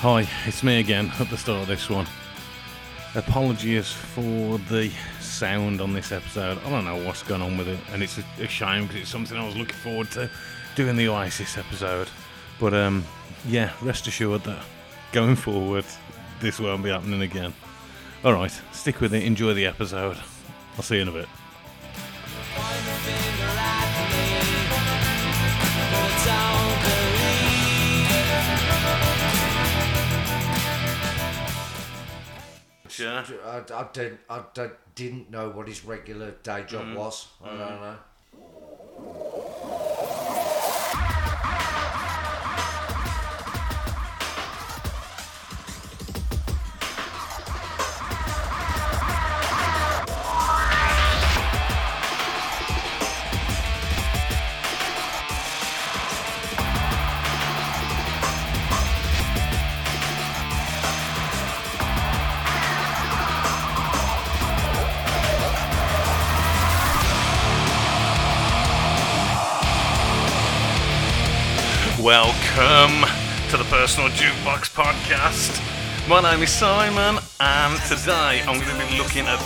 Hi, it's me again at the start of this one. Apologies for the sound on this episode. I don't know what's going on with it, and it's a, a shame because it's something I was looking forward to doing the Oasis episode. But um, yeah, rest assured that going forward, this won't be happening again. All right, stick with it. Enjoy the episode. I'll see you in a bit. Yeah. I, I, didn't, I didn't know what his regular day job Mm. was. I don't know. Personal Jukebox Podcast. My name is Simon, and today I'm going to be looking at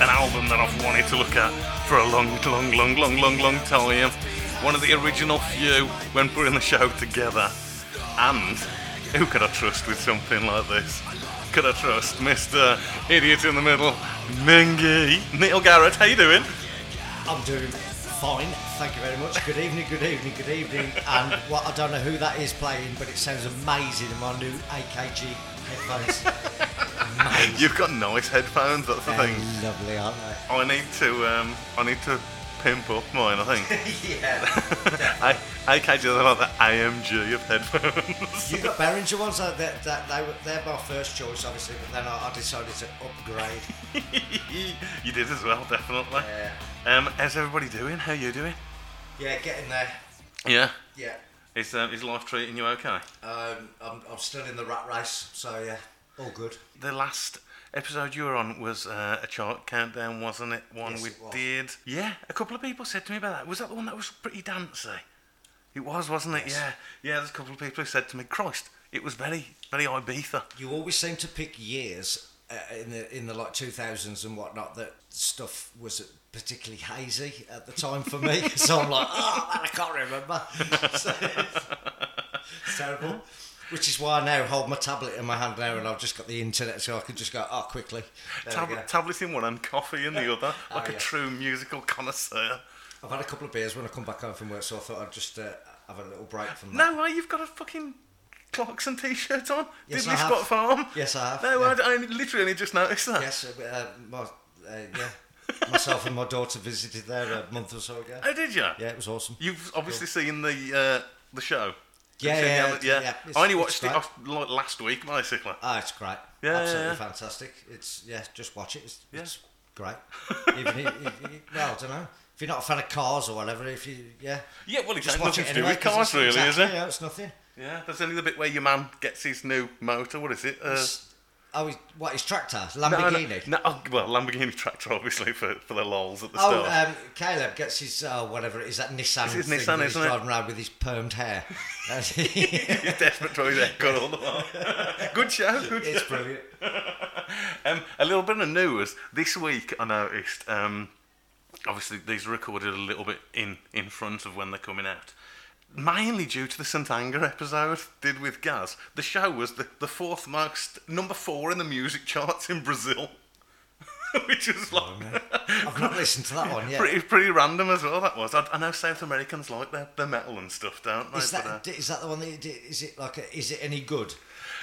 an album that I've wanted to look at for a long, long, long, long, long, long time. One of the original few when putting the show together. And who could I trust with something like this? Could I trust Mr. Idiot in the Middle, Mingy? Neil Garrett, how you doing? I'm doing fine. Thank you very much. Good evening, good evening, good evening. And what I don't know who that is playing, but it sounds amazing in my new AKG headphones. amazing. You've got nice headphones, that's the They're thing. lovely, aren't they? I need to um, I need to pimp up mine. I think. yeah. I AKG are like the AMG of headphones. You got Behringer ones. That, that, that, they were, they're my first choice, obviously, but then I, I decided to upgrade. you did as well, definitely. Yeah. Um, how's everybody doing? How are you doing? Yeah, getting there. Yeah. Yeah. Is um, is life treating you okay? Um, I'm, I'm still in the rat race, so yeah, all good. The last episode you were on was uh, a chart countdown, wasn't it? One Yes, we it did. Yeah. A couple of people said to me about that. Was that the one that was pretty dancey? It was, wasn't it? Yes. Yeah. Yeah. There's a couple of people who said to me, "Christ, it was very, very Ibiza." You always seem to pick years uh, in the in the like 2000s and whatnot that stuff was particularly hazy at the time for me. so I'm like, oh, man, I can't remember. So it's, terrible. Which is why I now hold my tablet in my hand now, and I've just got the internet, so I can just go, oh, quickly. There we go. Tablet, tablet in one and coffee in the other, Oh, like a true musical connoisseur. I've had a couple of beers when I come back home from work, so I thought I'd just uh, have a little break from that. No you've got a fucking Clarkson t-shirt on. Yes, Diddley I have. Farm. Yes, I have. No, yeah. I, I literally just noticed that. Yes, uh, my, uh, yeah. Myself and my daughter visited there a month or so ago. Oh, did you? Yeah, it was awesome. You've obviously seen the uh, the show. Yeah, You've the yeah, other- yeah. yeah, I only watched it off, like, last week, basically. Ah, it's great. Yeah, yeah, Absolutely yeah. fantastic. It's yeah, just watch it. It's, Yeah. it's great. Even if, if, well, I don't know. If you're not a fan of cars or whatever, if you yeah, Yeah, well, it's just watch nothing to do anyway. with cars, really, exactly, is it? Yeah, it's nothing. Yeah, there's only the bit where your man gets his new motor. What is it? Uh, oh, he's, what his tractor? no, no, Lamborghini. No, oh, well, Lamborghini tractor, obviously, for, for the lols at the Oh, start. um, Caleb gets his uh, whatever it is that Nissan It's his thing Nissan, he's isn't it? driving around with his permed hair. He's desperate for his haircut all the while. good show, good it's show. brilliant. Um, a little bit of news this week. I noticed. Um, obviously, these are recorded a little bit in in front of when they're coming out. Mainly due to the St Anger episode did with Gaz. The show was the, the fourth most number four in the music charts in Brazil, which is like I've not listened to that one yet. pretty pretty random as well. That was. I, I know South Americans like their, their metal and stuff, don't they? Is But, uh, that is that the one that you did? Is it like a, is it any good?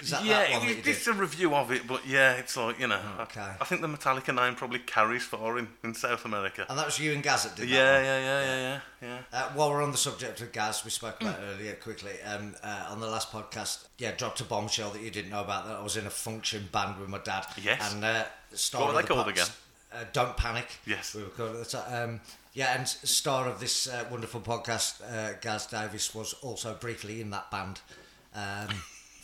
Yeah, that it, that you it- did? it's a review of it, but yeah, it's like you know. Okay. I, think the Metallica name probably carries far in, in South America. And that was you and Gaz that did Yeah, that. yeah, yeah, yeah, yeah, yeah. Yeah. Uh, while we're on the subject of Gaz, we spoke about Mm. earlier quickly um, uh, on the last podcast. Yeah, dropped a bombshell that you didn't know about. That I was in a function band with my dad. Yes. And uh, star What were they the called pod- Uh, Don't panic. Yes. We were called at the time. Um, yeah, and star of this uh, wonderful podcast, uh, Gaz Davis, was also briefly in that band. Um,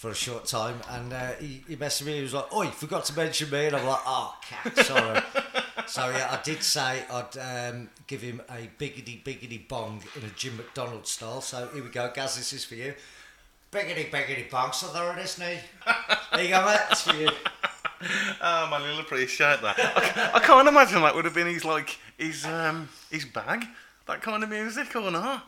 for a short time, and uh, he, he messaged me. He was like, "Oh, you forgot to mention me," and I'm like, "Oh, cat, sorry." so yeah, I did say I'd um, give him a biggity biggity bong in a Jim McDonald style. So here we go, Gaz. This is for you. Biggity, biggity bong. So there it is, now. There you go, mate. That's for you. Oh man, he'll appreciate that. I, I can't imagine that would have been his like his um his bag. That kind of music or not?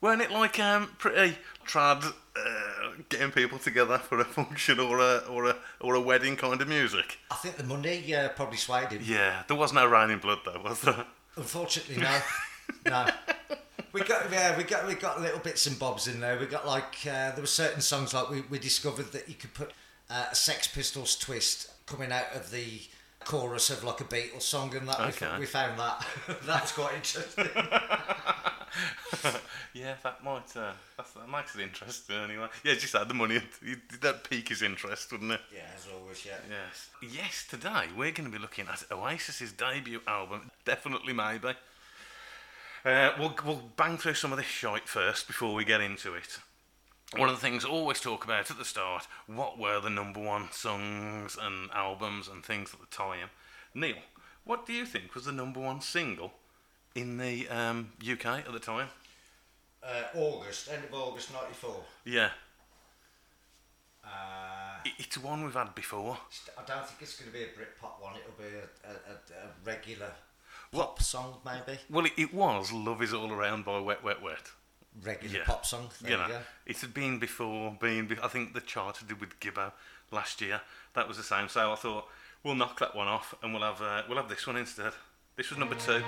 Weren't it like um pretty trad uh, getting people together for a function or a or a or a wedding kind of music? I think the money uh, probably swayed him. Yeah, there was no rain in blood though, was there? Unfortunately, no. no. We got yeah, we got we got little bits and bobs in there. We got like uh, there were certain songs like we, we discovered that you could put uh, a Sex Pistols twist coming out of the chorus of like a Beatles song, and that Okay. we, we found that that's quite interesting. yeah, that might uh, that's, that makes it interesting anyway. Yeah, just add the money. That pique his interest, wouldn't it? yeah, as always, yeah. Yes. Yes, today we're going to be looking at Oasis's debut album, Definitely Maybe. Uh, we'll, we'll bang through some of this shite first before we get into it. One of the things I always talk about at the start, what were the number one songs and albums and things at the time? Neil, what do you think was the number one single in the um, UK at the time? Uh, August, end of August '94. Yeah, Uh, it, it's one we've had before. I don't think it's going to be a Britpop one. It'll be a, a, a, a regular pop song, maybe. Well, it, it was Love Is All Around by Wet Wet Wet. Regular Yeah. pop song. There you you, know, go. it had been before, been. Be- I think the chart did with Gibbo last year. That was the same. So I thought we'll knock that one off and we'll have uh, we'll have this one instead. This was number two.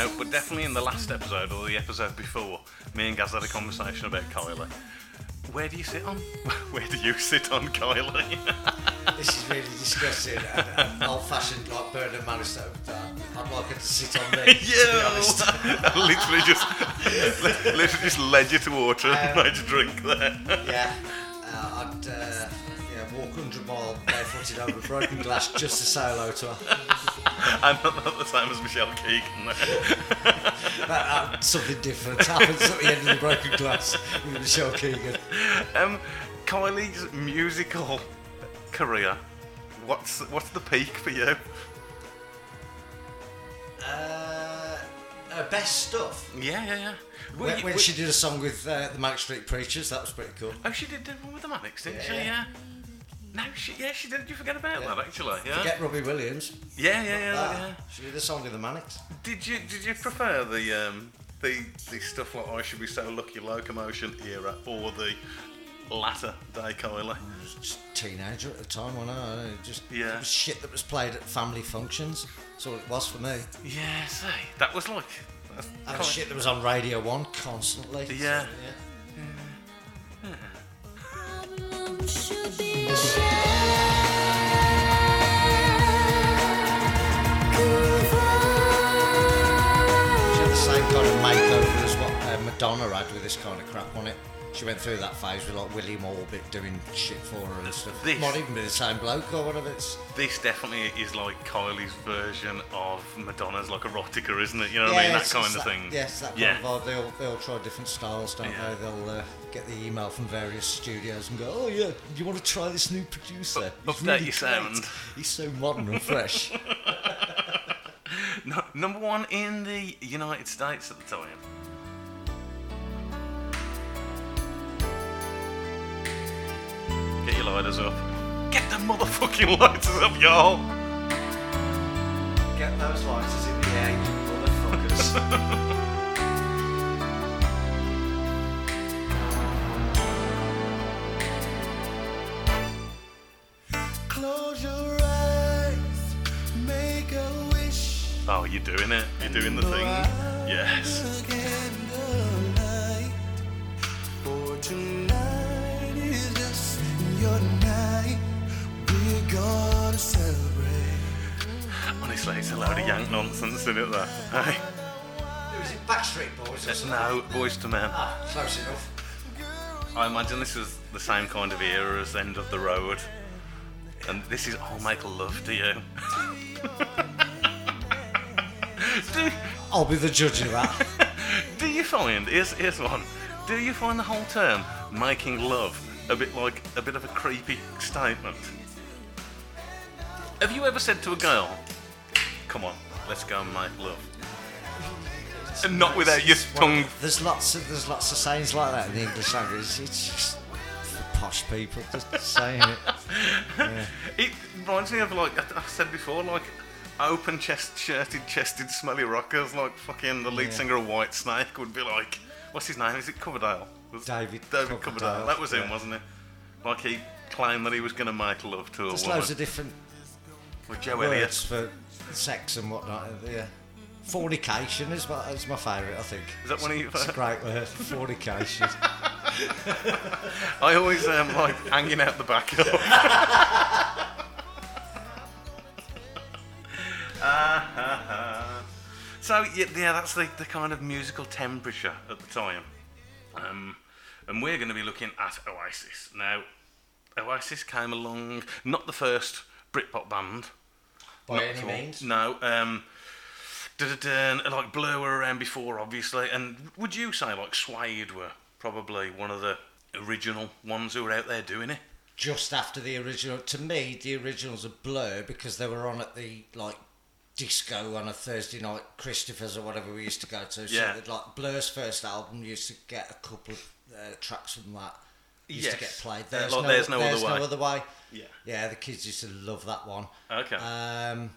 Out, but definitely in the last episode or the episode before, me and Gaz had a conversation about Kylie. Where do you sit on? Where do you sit on Kylie? This is really disgusting. and, and old-fashioned like Bernard Manister. Uh, I'd like her to sit on me. Yeah. Literally just literally just led you to water and Um, made you drink there. yeah. Mile barefooted over broken glass just to say hello to her. I'm not, the same as Michelle Keegan. That, that, something different happens at the end of the broken glass with Michelle Keegan. um, Kylie's musical career. What's what's the peak for you? Uh, her best stuff. Yeah, yeah, yeah. Well, When, you- when well- she did a song with uh, the Manic Street Preachers, that was pretty cool. oh, she did one with the Manics, didn't Yeah, she? yeah. Yeah. No, she yeah she did. You forget about Yeah. that actually. Yeah. Forget Robbie Williams. Yeah, yeah, yeah, Ah, yeah. She did a song with the Manics. Did you did you prefer the um the the stuff like I should be so lucky locomotion era or the latter day Kylie? I was just a teenager at the time, I? I just Yeah. it was shit that was played at family functions. That's all it was for me. Yeah, see, that was like. that's And shit that was on Radio One constantly. So, Yeah. She had the same kind of makeover as what uh, Madonna had with this kind of crap on it. She went through that phase with like William Orbit doing shit for her and stuff. This- Might even be the same bloke or whatever. It's This definitely is like Kylie's version of Madonna's like erotica, isn't it? You know what I mean? That kind of that- thing. Yes, that kind yeah. of vibe. They all, they all try different styles, don't Yeah. they? They'll uh, get the email from various studios and go, "Oh yeah, you want to try this new producer? Up- He's really sound." He's so modern and fresh." No, number one in the United States at the time. Your lighters up. Get the motherfucking lighters up, y'all. get those lighters in the air, you motherfuckers. Close your eyes, make a wish. Oh, you're doing it. You're doing the thing. Yes. Just your night. We're gonna celebrate. Honestly, it's a load of yank nonsense, isn't it? That. Hey. Was it Backstreet Boys or something? No, Boyz II Men. Ah, close enough. I imagine this was the same kind of era as End of the Road. and this is I'll Make Love to You. do, I'll be the judge of that. do you find, here's, here's one, do you find the whole term making love a bit like a bit of a creepy statement? Have you ever said to a girl, come on, let's go and make love? And not without your tongue There's lots of there's lots of sayings like that in the English language. It's just for posh people just saying it. It reminds me of like I I said before, like open chest shirted chested smelly rockers, like fucking the lead Yeah. singer of Whitesnake would be like, what's his name? Is it Coverdale? Was- David David Coverdale. That was him, wasn't it? Like he claimed that he was going to make love to a There's woman loads of different with Joe Elliott. words for sex and whatnot. Yeah. Fornication is my, is my favourite, I think. Is that one of you? It's a great word, fornication. I always um, like hanging out the back. Of. so yeah, yeah, that's the, the kind of musical temperature at the time, um, and we're going to be looking at Oasis now. Oasis came along, not the first Britpop band. By any means. No. Um, like Blur were around before, obviously. And would you say like Suede were probably one of the original ones who were out there doing it? Just after the original, to me, the originals are blur because they were on at the like disco on a Thursday night, Christopher's or whatever we used to go to. So Yeah. like Blur's first album used to get a couple of uh, tracks from that. Used to get Yes. played. Uh, like There's No Other Way. No Other Way. Yeah. Yeah, the kids used to love that one. Okay. Um,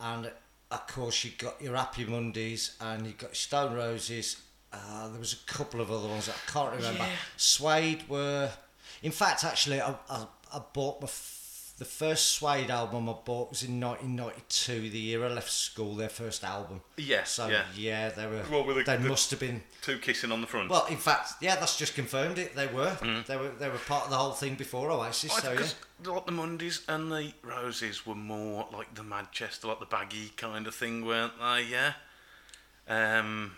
and of course, you got your Happy Mondays and you got Stone Roses. Uh, there was a couple of other ones that I can't remember. Yeah. Suede were, in fact, actually, I, I, I bought my f- the first Suede album I bought was in 1992, the year I left school. Their first album. Yes, So yeah. yeah, they were. Well, the- they the- must have been. Two kissing on the front. Well, in fact, yeah, that's just confirmed it. They were. They were. They were part of the whole thing before Oasis. I So yeah. like the Mondays and the Roses were more like the Manchester, like the baggy kind of thing, weren't they? Yeah. Um,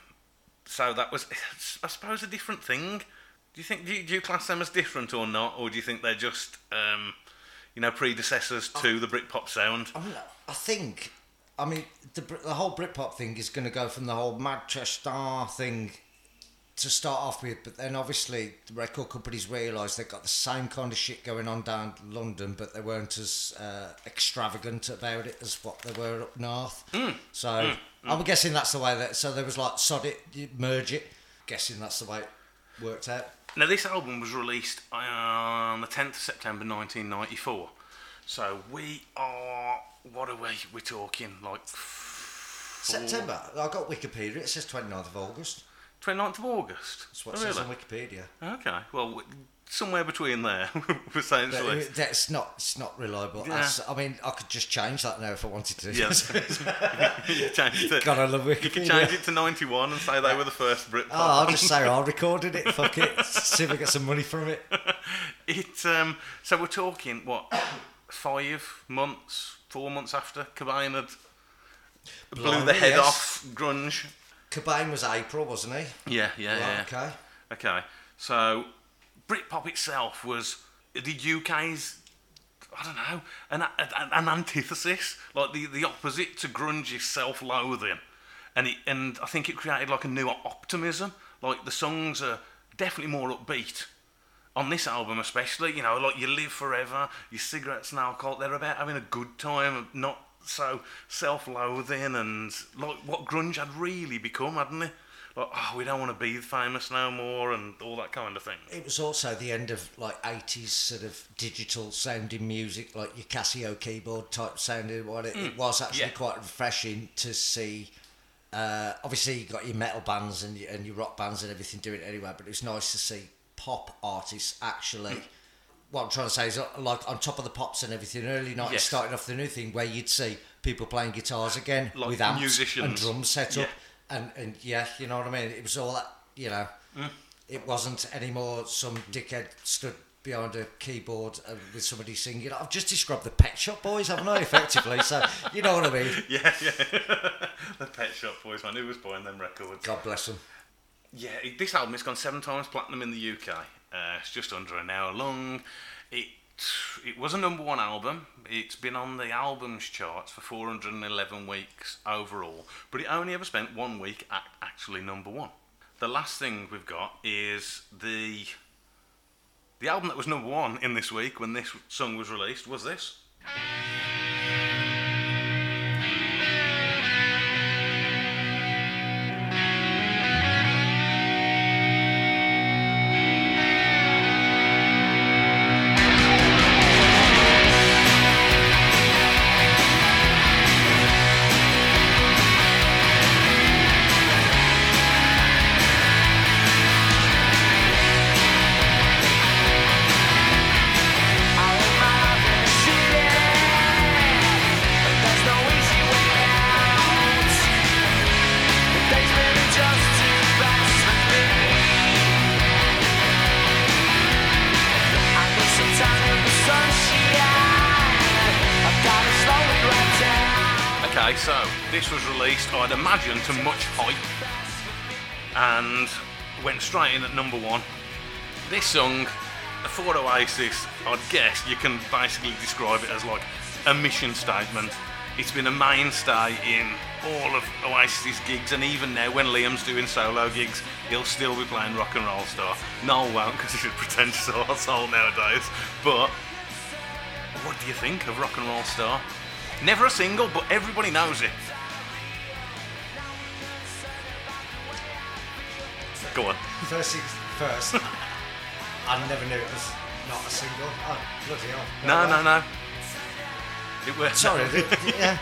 so that was, I suppose, a different thing. Do you think do you, do you class them as different or not, or do you think they're just, um, you know, predecessors to oh. the Britpop sound? I, mean, I think, I mean, the the whole Britpop thing is going to go from the whole Manchester thing to start off with, but then obviously the record companies realised they've got the same kind of shit going on down London, but they weren't as uh, extravagant about it as what they were up north. Mm. Mm. So mm. I'm guessing that's the way that. So there was like sod it, merge it. Guessing that's the way it worked out. Now, this album was released on the 10th of September 1994. So we are, what are we? We're talking like four- September. I got Wikipedia. It says 29th of August. 29th of August. That's what it Oh, says on? Wikipedia. Okay, well, somewhere between there, essentially. that's not it's not reliable. Yeah. That's, I mean, I could just change that now if I wanted to. Yes. you changed it. God, I love Wikipedia. You could Wikipedia. change it to 91 and say they were the first Britpop. Oh, I'll just say I recorded it. Fuck it. See if I get some money from it. It, um, so we're talking, what, five months, four months after Cobain had blew the head yes. off grunge. Cobain was April, wasn't he? Yeah, yeah, yeah. Okay. Okay, so Britpop itself was the UK's, I don't know, an, an, an antithesis, like the, the opposite to grunge is self-loathing, and it, and I think it created like a new optimism. Like the songs are definitely more upbeat on this album, especially. You know, like you live forever, your cigarettes and alcohol. They're about having a good time, not so self-loathing and like what grunge had really become, hadn't it? Like, oh, we don't want to be famous no more, and all that kind of thing. It was also the end of like 80s sort of digital sounding music, like your Casio keyboard type sounding. What it, it was actually yeah. quite refreshing to see. Uh, obviously, you got your metal bands and your, and your rock bands and everything doing it anyway, but it was nice to see pop artists actually. What I'm trying to say is, uh, like on top of the pops and everything, early 90s Yes. starting off the new thing where you'd see people playing guitars again Like with amps and musicians. drums set up, Yeah. And and yeah, you know what I mean. It was all that, you know. Mm. It wasn't anymore some dickhead stood behind a keyboard uh, with somebody singing. I've just described the Pet Shop Boys, haven't I? Effectively, so you know what I mean. Yeah, yeah. the Pet Shop Boys, man, who was buying them records? God bless them. Yeah, this album has gone seven times platinum in the UK. Uh, it's just under an hour long. It it was a number one album. It's been on the albums charts for 411 weeks overall, but it only ever spent one week at actually number one. The last thing we've got is the the album that was number one in this week when this song was released was this. To much hype and went straight in at number one. This song, for Oasis, I'd guess you can basically describe it as like a mission statement. It's been a mainstay in all of Oasis's gigs, and even now, when Liam's doing solo gigs, he'll still be playing Rock and Roll Star. Noel won't because he's a pretentious arsehole nowadays. But what do you think of Rock and Roll Star? Never a single, but everybody knows it. Go on. First things first, I never knew it was not a single. Oh, bloody hell. No, no, well. no. It was Sorry, yeah.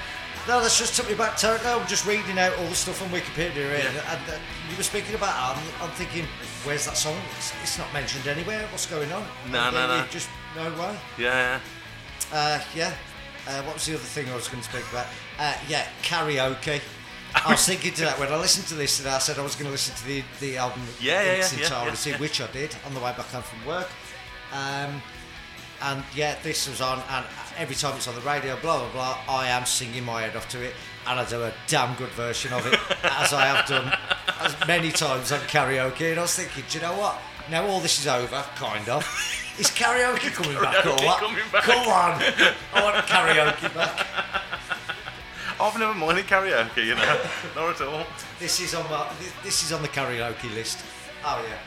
No, that's just took me back to no, I'm just reading out all the stuff on Wikipedia here, Yeah. and uh, you were speaking about it, I'm, I'm thinking, where's that song? It's, it's not mentioned anywhere. What's going on? No, And no, no. you Just no way. Yeah. Uh, yeah. Uh, what was the other thing I was going to speak about? Uh, yeah, karaoke. I was thinking to that when I listened to this, and I said I was going to listen to the, the album Yeah, in its entirety, which I did on the way back home from work. Um, and yeah, this was on, and every time it's on the radio, blah blah blah, I am singing my head off to it, and I do a damn good version of it, as I have done as many times on karaoke. And I was thinking, do you know what? Now all this is over, kind of. Is karaoke coming back or Karaoke what? coming back. Come on, I want karaoke back. I've never minded karaoke, you know. Not at all. This is on my, this, is on the karaoke list. Oh yeah,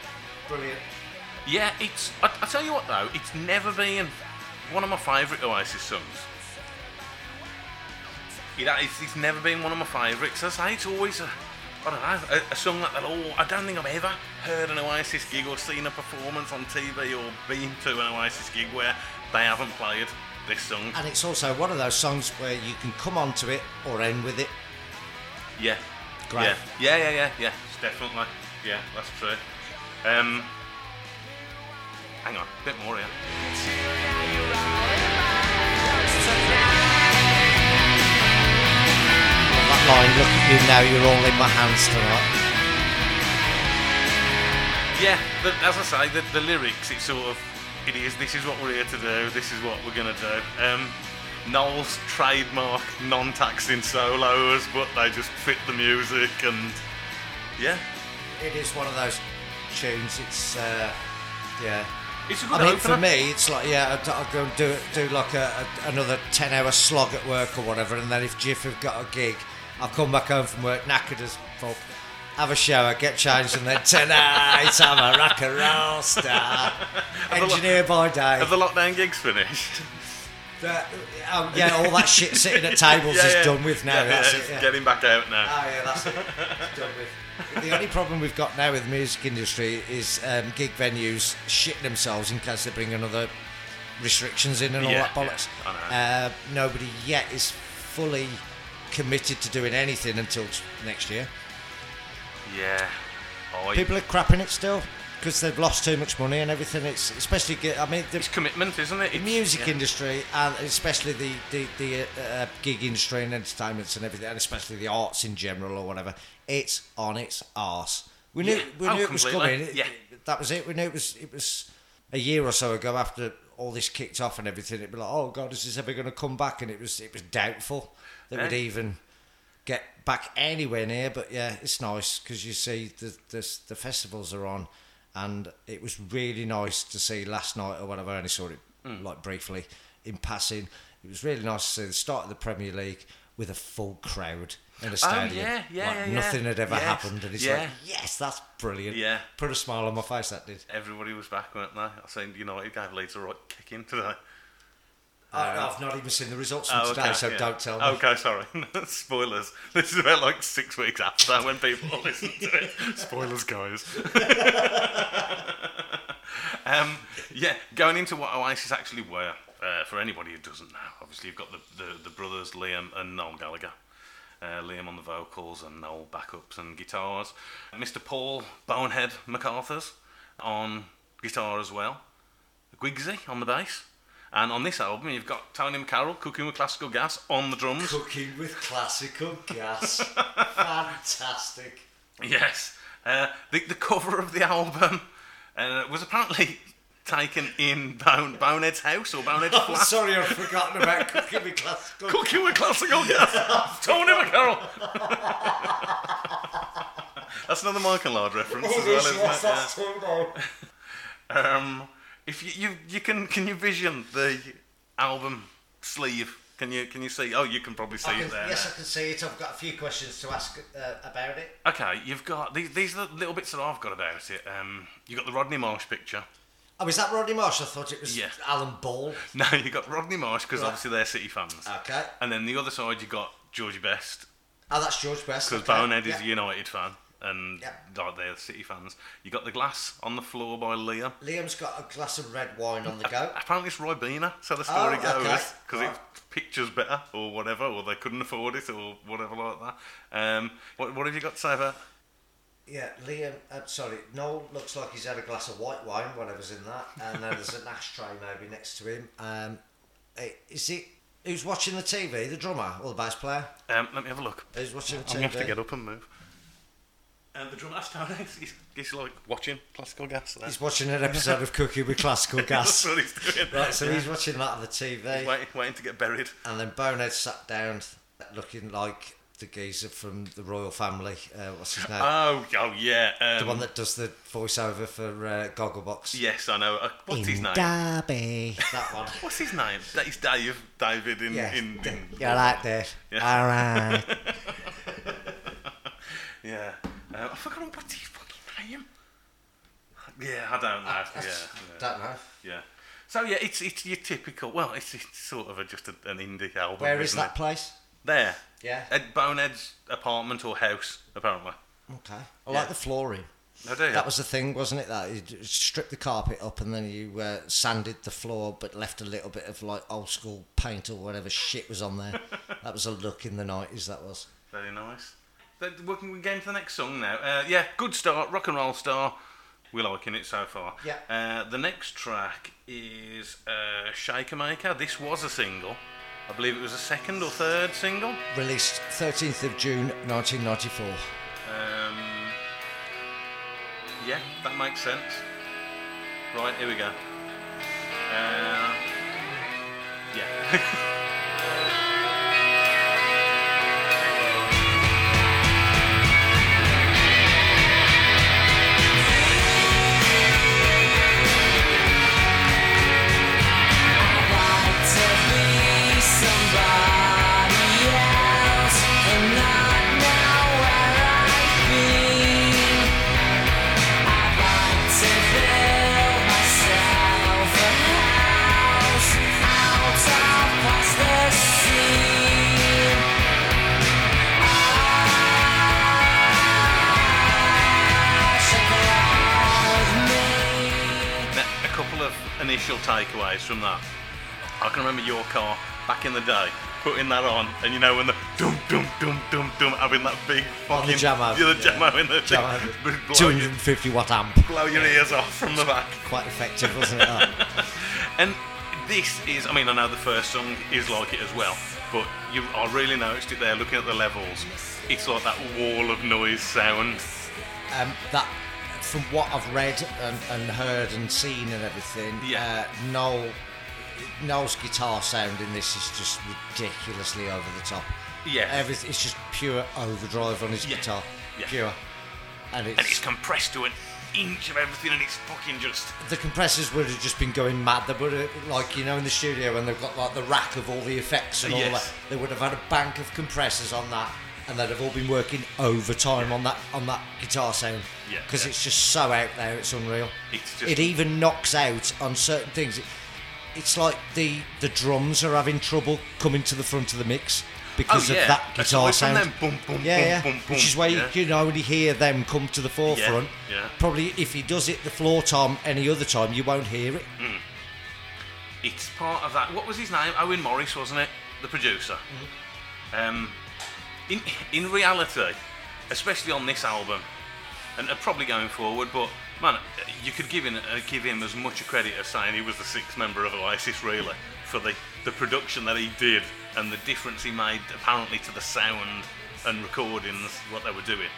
brilliant. Yeah, it's. I, I tell you what though, it's never been one of my favourite Oasis songs. It, it's, it's never been one of my favourites. I say it's always a, I don't know, a, a song that all. I don't think I've ever heard an Oasis gig or seen a performance on TV or been to an Oasis gig where they haven't played this song. And it's also one of those songs where you can come onto it or end with it. Yeah. Great. Yeah. Yeah, yeah, yeah, yeah. Definitely. Yeah, that's true. Um, hang on, a bit more here. That line, look at you now, you're all in my hands tonight. Yeah, the, as I say, the, the lyrics, it's sort of, it is, this is what we're here to do, this is what we're going to do. Um, Noel's trademark non-taxing solos, but they just fit the music and, yeah. It is one of those tunes. It's uh, yeah. It's a good I mean, opener. for me, it's like yeah, I'd, I'd go and do do like a, a, another ten hour slog at work or whatever, and then if Jiff have got a gig, I'll come back home from work knackered as fuck, have a shower, get changed, and then tonight I'm a rock and roll star, the lo- engineer by day. Have the lockdown gigs finished? Oh, yeah, all that shit sitting at tables Yeah, is yeah. done with now. Yeah, that's it. Yeah. getting back out now. Oh yeah, that's it. It's done with. The only problem we've got now with the music industry is um, gig venues shitting themselves in case they bring another restrictions in and all that bollocks. uh, nobody yet is fully committed to doing anything until next year. Yeah. Oh, People are crapping it still because they've lost too much money and everything. It's especially, I mean, the it's commitment, isn't it? the It's- music yeah. industry and especially the the, the uh, gig industry and entertainments and everything, and especially the arts in general or whatever, it's on its arse. We knew Yeah. we Oh, knew it was completely. coming. It- Yeah. that was it. We knew it was it was a year or so ago after all this kicked off and everything. It'd be like, oh god, is this ever going to come back? And it was it was doubtful that we'd even get back anywhere near. But yeah, it's nice because you see the, the the festivals are on, and it was really nice to see last night or whatever. I only saw it mm. like briefly in passing. It was really nice to see the start of the Premier League with a full crowd in a oh, stadium. Oh, yeah, yeah, like yeah, nothing had ever happened, and it's like, yes, that's brilliant. Yeah. put a smile on my face. That did. Everybody was back, weren't they? I seen United gave Leeds a right kick in today. I, I've not even seen the results from Oh, today, okay, so yeah. don't tell me. Okay, sorry. Spoilers. This is about like six weeks after when people listen to it. Spoilers, guys. um, yeah, going into what Oasis actually were, uh, for anybody who doesn't know, obviously you've got the, the, the brothers Liam and Noel Gallagher. Uh, Liam on the vocals and Noel backups and guitars. Mr. Paul Bonehead MacArthur's on guitar as well. Guigsy on the bass. And on this album, you've got Tony McCarroll cooking with classical gas on the drums. Cooking with classical gas. Fantastic. Yes. Uh, the, the cover of the album uh, was apparently taken in Bone, Bonehead's house or Bonehead's I'm flat. sorry, I've forgotten about cooking with classical Cooking with classical gas. Tony McCarroll. That's another Michael Lard reference as well, isn't yes, it? that's. Yeah. Um, if you, you you can can you vision the album sleeve? Can you can you see? Oh, you can probably see I it there. yes. I can see it. I've got a few questions to ask uh, about it. Okay, you've got these. These are the little bits that I've got about it. Um, you got the Rodney Marsh picture. Oh, is that Rodney Marsh? I thought it was Yeah. Alan Ball. No, you got Rodney Marsh because Right. obviously they're City fans. Okay. And then the other side, you got George Best Oh, that's George Best. because okay. Bonehead is yeah. a United fan, and Yeah. like they're City fans. You got the glass on the floor by Liam. Liam's got a glass of red wine on the go. Apparently it's Ribena, so the story Oh, goes, because Right. it pictures better or whatever, or they couldn't afford it or whatever like that. Um, what, what have you got to say about? Yeah, Liam. Uh, sorry, Noel looks like he's had a glass of white wine, whatever's in that, and then there's an ashtray maybe next to him. Um, eh, is it who's watching the TV? The drummer or the bass player? Um, let me have a look. Who's watching the TV? I'm gonna have to get up and move. And the drummer, that's Tony. He's, he's like watching classical gas. There. He's watching an episode of Cooking with Classical That's Gas. what he's doing. right, so he's watching that on the TV, He's waiting, waiting to get buried. and then Bonehead sat down, looking like the geezer from the royal family. Uh, what's his name? Oh, oh yeah. Um, the one that does the voiceover for uh, Gogglebox. Yes, I know. Uh, what's his name? Derby. that one. What's his name? That is Dave. David in. Yeah, in, in you're right there. Yeah. All right. yeah. Uh, I forgot what's his fucking name. Yeah, I don't know. yeah, yeah, Don't know. yeah. So yeah, it's it's your typical. Well, it's, it's sort of a, just a, an indie album. Where is that It? place? There. Yeah. At Bonehead's apartment or house, apparently. Okay. I Yeah. like the flooring. I do. That was the thing, wasn't it? That you stripped the carpet up and then you uh, sanded the floor, but left a little bit of like old school paint or whatever shit was on there. that was a look in the nineties. That was. Very nice. But we can get into the next song now. Uh, yeah, good start, rock and roll star. We're liking it so far. Yeah. Uh, the next track is uh, Shaker Maker. This was a single. I believe it was a second or third single. Released thirteenth of June, nineteen ninety four. Um, yeah, that makes sense. Right, here we go. Uh, yeah. initial takeaways from that. I can remember your car back in the day putting that on, and you know when the dum dum dum dum dum having that big the fucking jammo, yeah, the yeah. jammo in the Two hundred and fifty watt amp. blow your ears off from the back. Quite effective, wasn't it? And this is, I mean, I know the first song is like it as well, but you, I really noticed it there looking at the levels. It's like that wall of noise sound. um, that from what I've read and, and heard and seen and everything, Yeah. uh, Noel Noel's guitar sound in this is just ridiculously over the top. Yeah. Everything it's just pure overdrive on his Yeah. guitar, Yeah. pure, and it's, And it's compressed to an inch of everything, and it's fucking just. the compressors would have just been going mad. They would have, like, you know, in the studio when they've got like the rack of all the effects and all that, they would have had a bank of compressors on that, and they'd have all been working overtime on that on that guitar sound. Yeah, because yeah. it's just so out there, it's unreal. It's just- it even knocks out on certain things. It, it's like the the drums are having trouble coming to the front of the mix because Oh, yeah. of that guitar sound. them boom, boom, yeah, boom, yeah. Which is why yeah. you, you know when you hear them come to the forefront. yeah. Probably if he does it the floor tom any other time, you won't hear it. It's part of that. What was his name? Owen Morris, wasn't it? The producer. Um, in in reality, especially on this album, and uh, probably going forward, but man, you could give him uh, give him as much credit as saying he was the sixth member of Oasis, really, for the the production that he did and the difference he made apparently to the sound and recordings, what they were doing.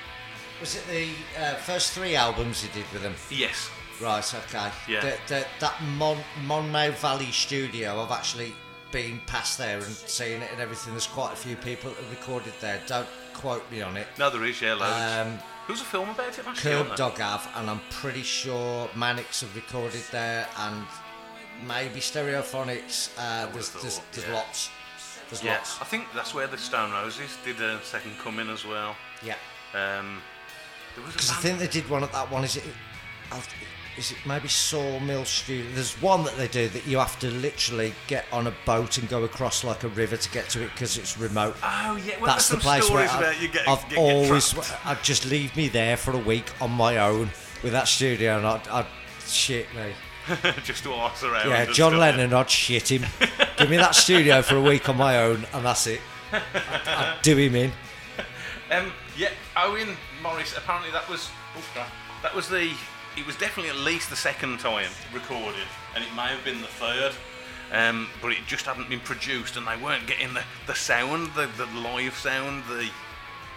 Was it the uh, first three albums he did with them? Yes. Right, okay. Yeah. The, the, that Mon, Monmouth Valley studio, I've actually been past there and seen it and everything. There's quite a few people that recorded there. Don't quote me on it. No, there is, yeah, loads. Um, there was a film about it last. Curb? Dog have, and I'm pretty sure Manics have recorded there, and maybe Stereophonics. Uh, there's, thought, there's, there's yeah. lots. There's Yeah, lots. I think that's where the Stone Roses did a second coming as well. Yeah. Um, there was a Because I think they did one at that one. Is it? Is it maybe Sawmill Studio? There's one that they do that you have to literally get on a boat and go across like a river to get to it because it's remote. Oh yeah, well, That's the place where I've, you get, I've get, get always. I'd just leave me there for a week on my own with that studio, and I'd, I'd shit me. just arse around. Yeah, John Lennon, I'd shit him. Give me that studio for a week on my own, and that's it. I'd, I'd do him in. Um, yeah, Owen Morris. Apparently, that was oh, crap. that was the. It was definitely at least the second time recorded, and it may have been the third. Um, but it just hadn't been produced, and they weren't getting the, the sound, the, the live sound, the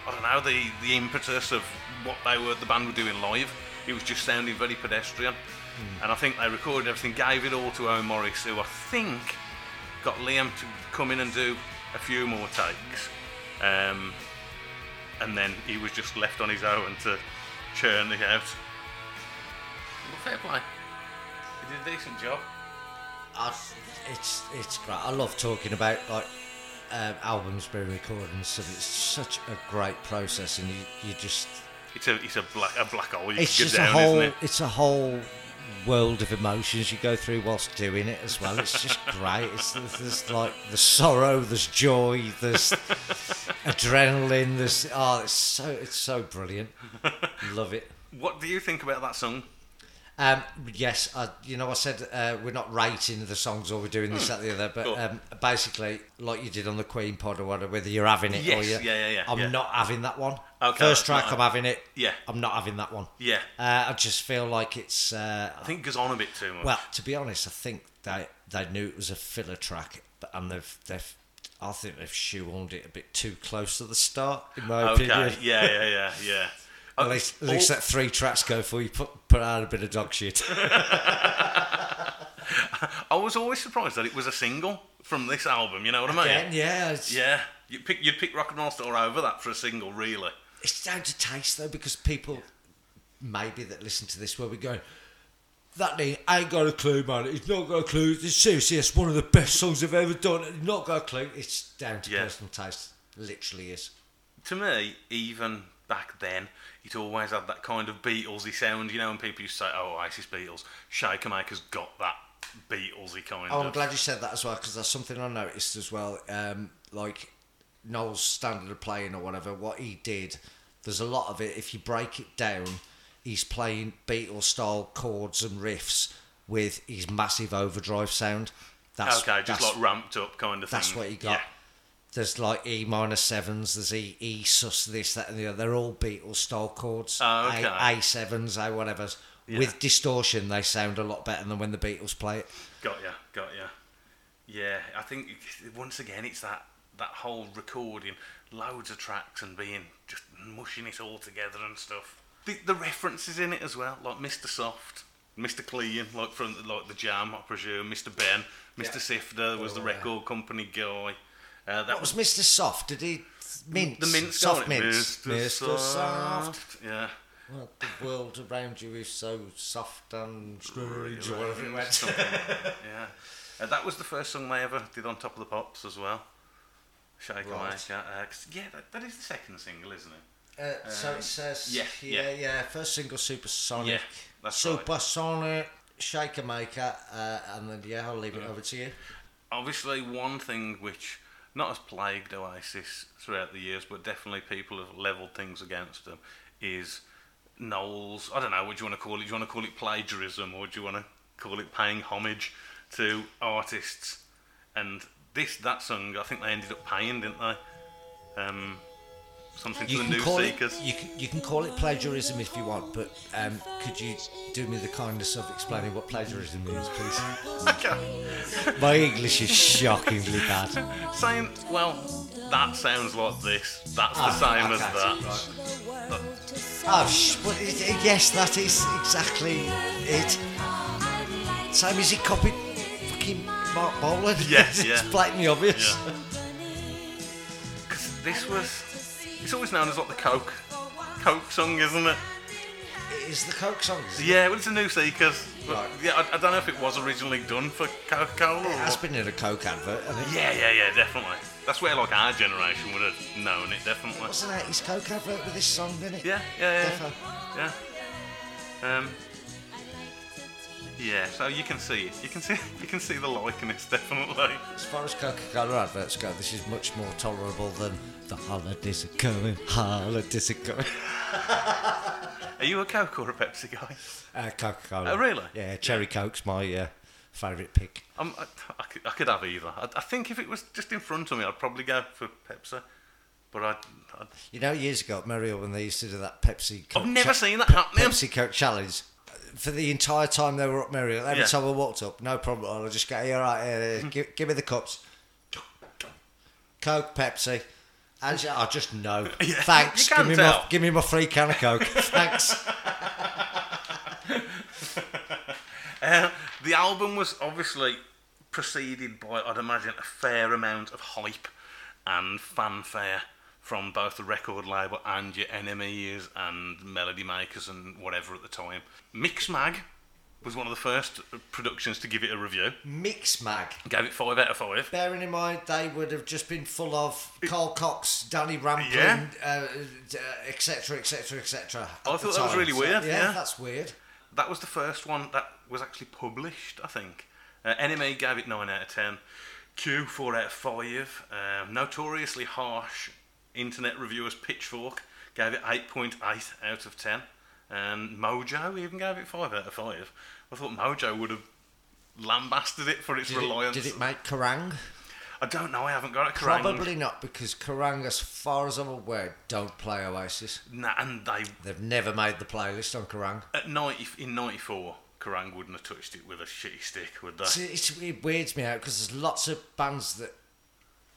I don't know, the, the impetus of what they were, the band were doing live. It was just sounding very pedestrian, and I think they recorded everything, gave it all to Owen Morris, who I think got Liam to come in and do a few more takes. Um, and then he was just left on his own to churn it out. Well, fair play. You did a decent job. I, it's it's great. I love talking about like um, albums being recorded and stuff. It's such a great process, and you, you just It's a it's a black a black hole you it's can get just a whole it? it's a whole world of emotions you go through whilst doing it as well. It's just great. It's there's, there's like the sorrow, there's joy, there's adrenaline. There's oh, it's so it's so brilliant. Love it. What do you think about that song? Um, yes, I, you know, I said uh, we're not writing the songs or we're doing this, that, the other, but Cool. um, basically, like you did on the Queen pod or whatever, whether you're having it or Yes, you, yeah, yeah, yeah, I'm yeah. not having that one. Okay, First track, I'm having it. Yeah. I'm not having that one. Yeah, Uh, I just feel like it's. Uh, I think it goes on a bit too much. well, to be honest, I think they they knew it was a filler track, but and they've they've. I think they've shoehorned it a bit too close to the start, in my okay, opinion. yeah, yeah, yeah, yeah. At least, at least oh. let three tracks go before you put put out a bit of dog shit. I was always surprised that it was a single from this album. You know what I mean? Again, yeah, Yeah, you pick you'd pick Rock and Roll Star over that for a single, really. It's down to taste though, because people maybe that listen to this will be going, that thing ain't got a clue, man. It's not got a clue. It's seriously, it's one of the best songs I've ever done. It's not got a clue. It's down to Yeah. personal taste. Literally is. To me, even back then, it always had that kind of Beatlesy sound. You know, when people used to say, "Oh, Isis Beatles," Shaker Maker's got that Beatlesy kind Oh, I'm of. glad you said that as well because that's something I noticed as well. Um, like Noel's standard of playing or whatever, what he did, there's a lot of it. If you break it down, he's playing Beatles style chords and riffs with his massive overdrive sound. That's okay, just that's, like ramped up kind of thing. that's what he got. Yeah. There's like E minor sevens, there's E, E sus, this, that, and the other. They're all Beatles style chords. Oh, okay. A, A sevens, A whatever. Yeah. With distortion, they sound a lot better than when the Beatles play it. Got ya, got ya. Yeah, I think once again it's that that whole recording, loads of tracks and being just mushing it all together and stuff. The, the references in it as well, like Mr. Soft, Mr. Clean, like from like the Jam, I presume. Mr. Ben, Mr. Yeah. Sifter was the Oh, yeah. record company guy. Uh, that What was Mr. Soft? Did he mince? the mint soft guy, mince. Mr. Soft. Yeah. Well, the world around you is so soft and strange, or whatever it went. Like yeah. Uh, that was the first song they ever did on Top of the Pops as well. Shake Right. right. uh, 'cause- yeah, that, that is the second single, isn't it? Uh, so Um, it says, yeah, yeah, yeah. yeah, first single Supersonic, Yeah, that's right. Supersonic, Shaker Maker, uh, and then yeah, I'll leave it over to you. Obviously, one thing which not as plagued Oasis throughout the years, but definitely people have levelled things against them, is Knowles. I don't know what do you want to call it. Do you want to call it plagiarism, or do you want to call it paying homage to artists? And this that song, I think they ended up paying, didn't they? Um, something to You the can New call Seekers. it you can, you can call it plagiarism if you want, but um, could you do me the kindness of explaining what plagiarism is, please? Okay. My English is shockingly bad. Same. well, that sounds like this. That's the Ah, same as okay, that. Oh, sh- well, it, it- yes, that is exactly it. Same as he copied fucking Marc Bolan. Yes, it's yeah. blatantly obvious. Yeah. 'Cause this was. It's always known as like the Coke, Coke song, isn't it? It is the Coke song. isn't it? Yeah, well, it's a New Seekers. Right. Yeah, I, I don't know if it was originally done for Coca Cola It has been in a Coke advert, Yeah, yeah, yeah, definitely. That's where like our generation would have known it, definitely. was an 80s Coke advert with this song, didn't it? Yeah, yeah, yeah. Defo. Yeah. Um. Yeah, so you can see it. You can see you can see the likeness definitely. As far as Coca-Cola adverts go, this is much more tolerable than the holidays are coming, holidays are coming. Are you a Coke or a Pepsi guy? Uh, Coca-Cola. Oh, really? Yeah, Cherry Coke's my uh, favourite pick. I'm, I, I, could, I could have either. I, I think if it was just in front of me, I'd probably go for Pepsi. But I, I You know, years ago at Merrill, when they used to do that Pepsi Coke I've never cha- seen that happening. Pepsi Coke challenge, for the entire time they were up Merrill, every Yeah. time I walked up, no problem at all, I just go, yeah, right, yeah, yeah, give, give me the cups. Coke, Pepsi. And I just know. Yeah, Thanks. give, me my, give me my free can of Coke. Thanks. Uh, the album was obviously preceded by, I'd imagine, a fair amount of hype and fanfare from both the record label and your NMEs and melody makers and whatever at the time. Mixmag was one of the first productions to give it a review. Mix Mag. Gave it five out of five. Bearing in mind they would have just been full of Carl Cox, Danny Rampling, uh, etc., etc., etc. I thought that was really weird, yeah. that's weird. That was the first one that was actually published, I think. Uh, NME gave it 9 out of 10. Q, 4 out of 5. Um, notoriously harsh internet reviewers Pitchfork gave it 8.8 out of 10. And Mojo even gave it 5 out of 5. I thought Mojo would have lambasted it for its Did reliance. it, did it make Kerrang? I don't know, I haven't got a Kerrang. Probably not, because Kerrang, as far as I'm aware, don't play Oasis. Nah, and they, They've never made the playlist on Kerrang. at 90, in 94, Kerrang wouldn't have touched it with a shitty stick, would they? It's, it weirds me out because there's lots of bands that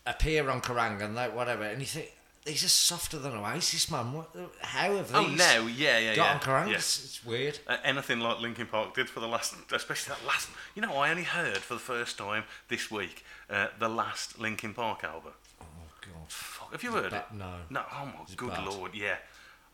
appear on Kerrang and they, whatever, and you think these are softer than Oasis, man. What, how have these Oh, no, yeah, yeah, got yeah. on Kerrang? yeah. It's, weird. Uh, anything like Linkin Park did for the last, especially that last. You know, I only heard for the first time this week uh, the last Linkin Park album. Oh god. Fuck, have you heard ba- it? no. No. Oh my good bad. lord, yeah.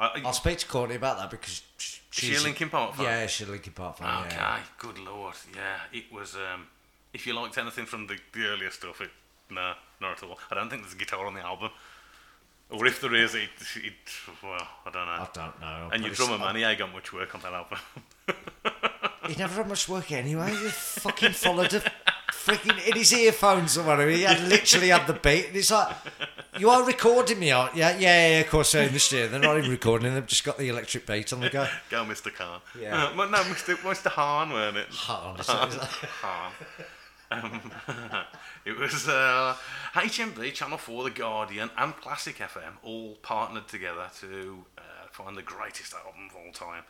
I, I'll speak to Courtney about that because sh- she she's a Linkin Park fan? Yeah, she's a Linkin Park fan. okay, Yeah. good lord, yeah. It was. Um, if you liked anything from the, the earlier stuff, it no, not at all. I don't think there's a guitar on the album, or if there is, it, it well, I don't know. I don't know. and your drummer man, he ain't got much work on that album. He never had much work anyway. He fucking followed a freaking in his earphones or whatever. He had literally had the beat, and it's like, "You are recording me, aren't you?" Yeah, yeah, yeah. Of course, I understand. They're not even recording. They've just got the electric beat on the go. Go, Mr. Khan. Yeah. Uh, no, Mr. Mr. Hahn, weren't it? Hahn, is that- is that- Hahn. Um, it was uh, HMV, Channel 4, The Guardian, and Classic FM all partnered together to uh, find the greatest album of all time.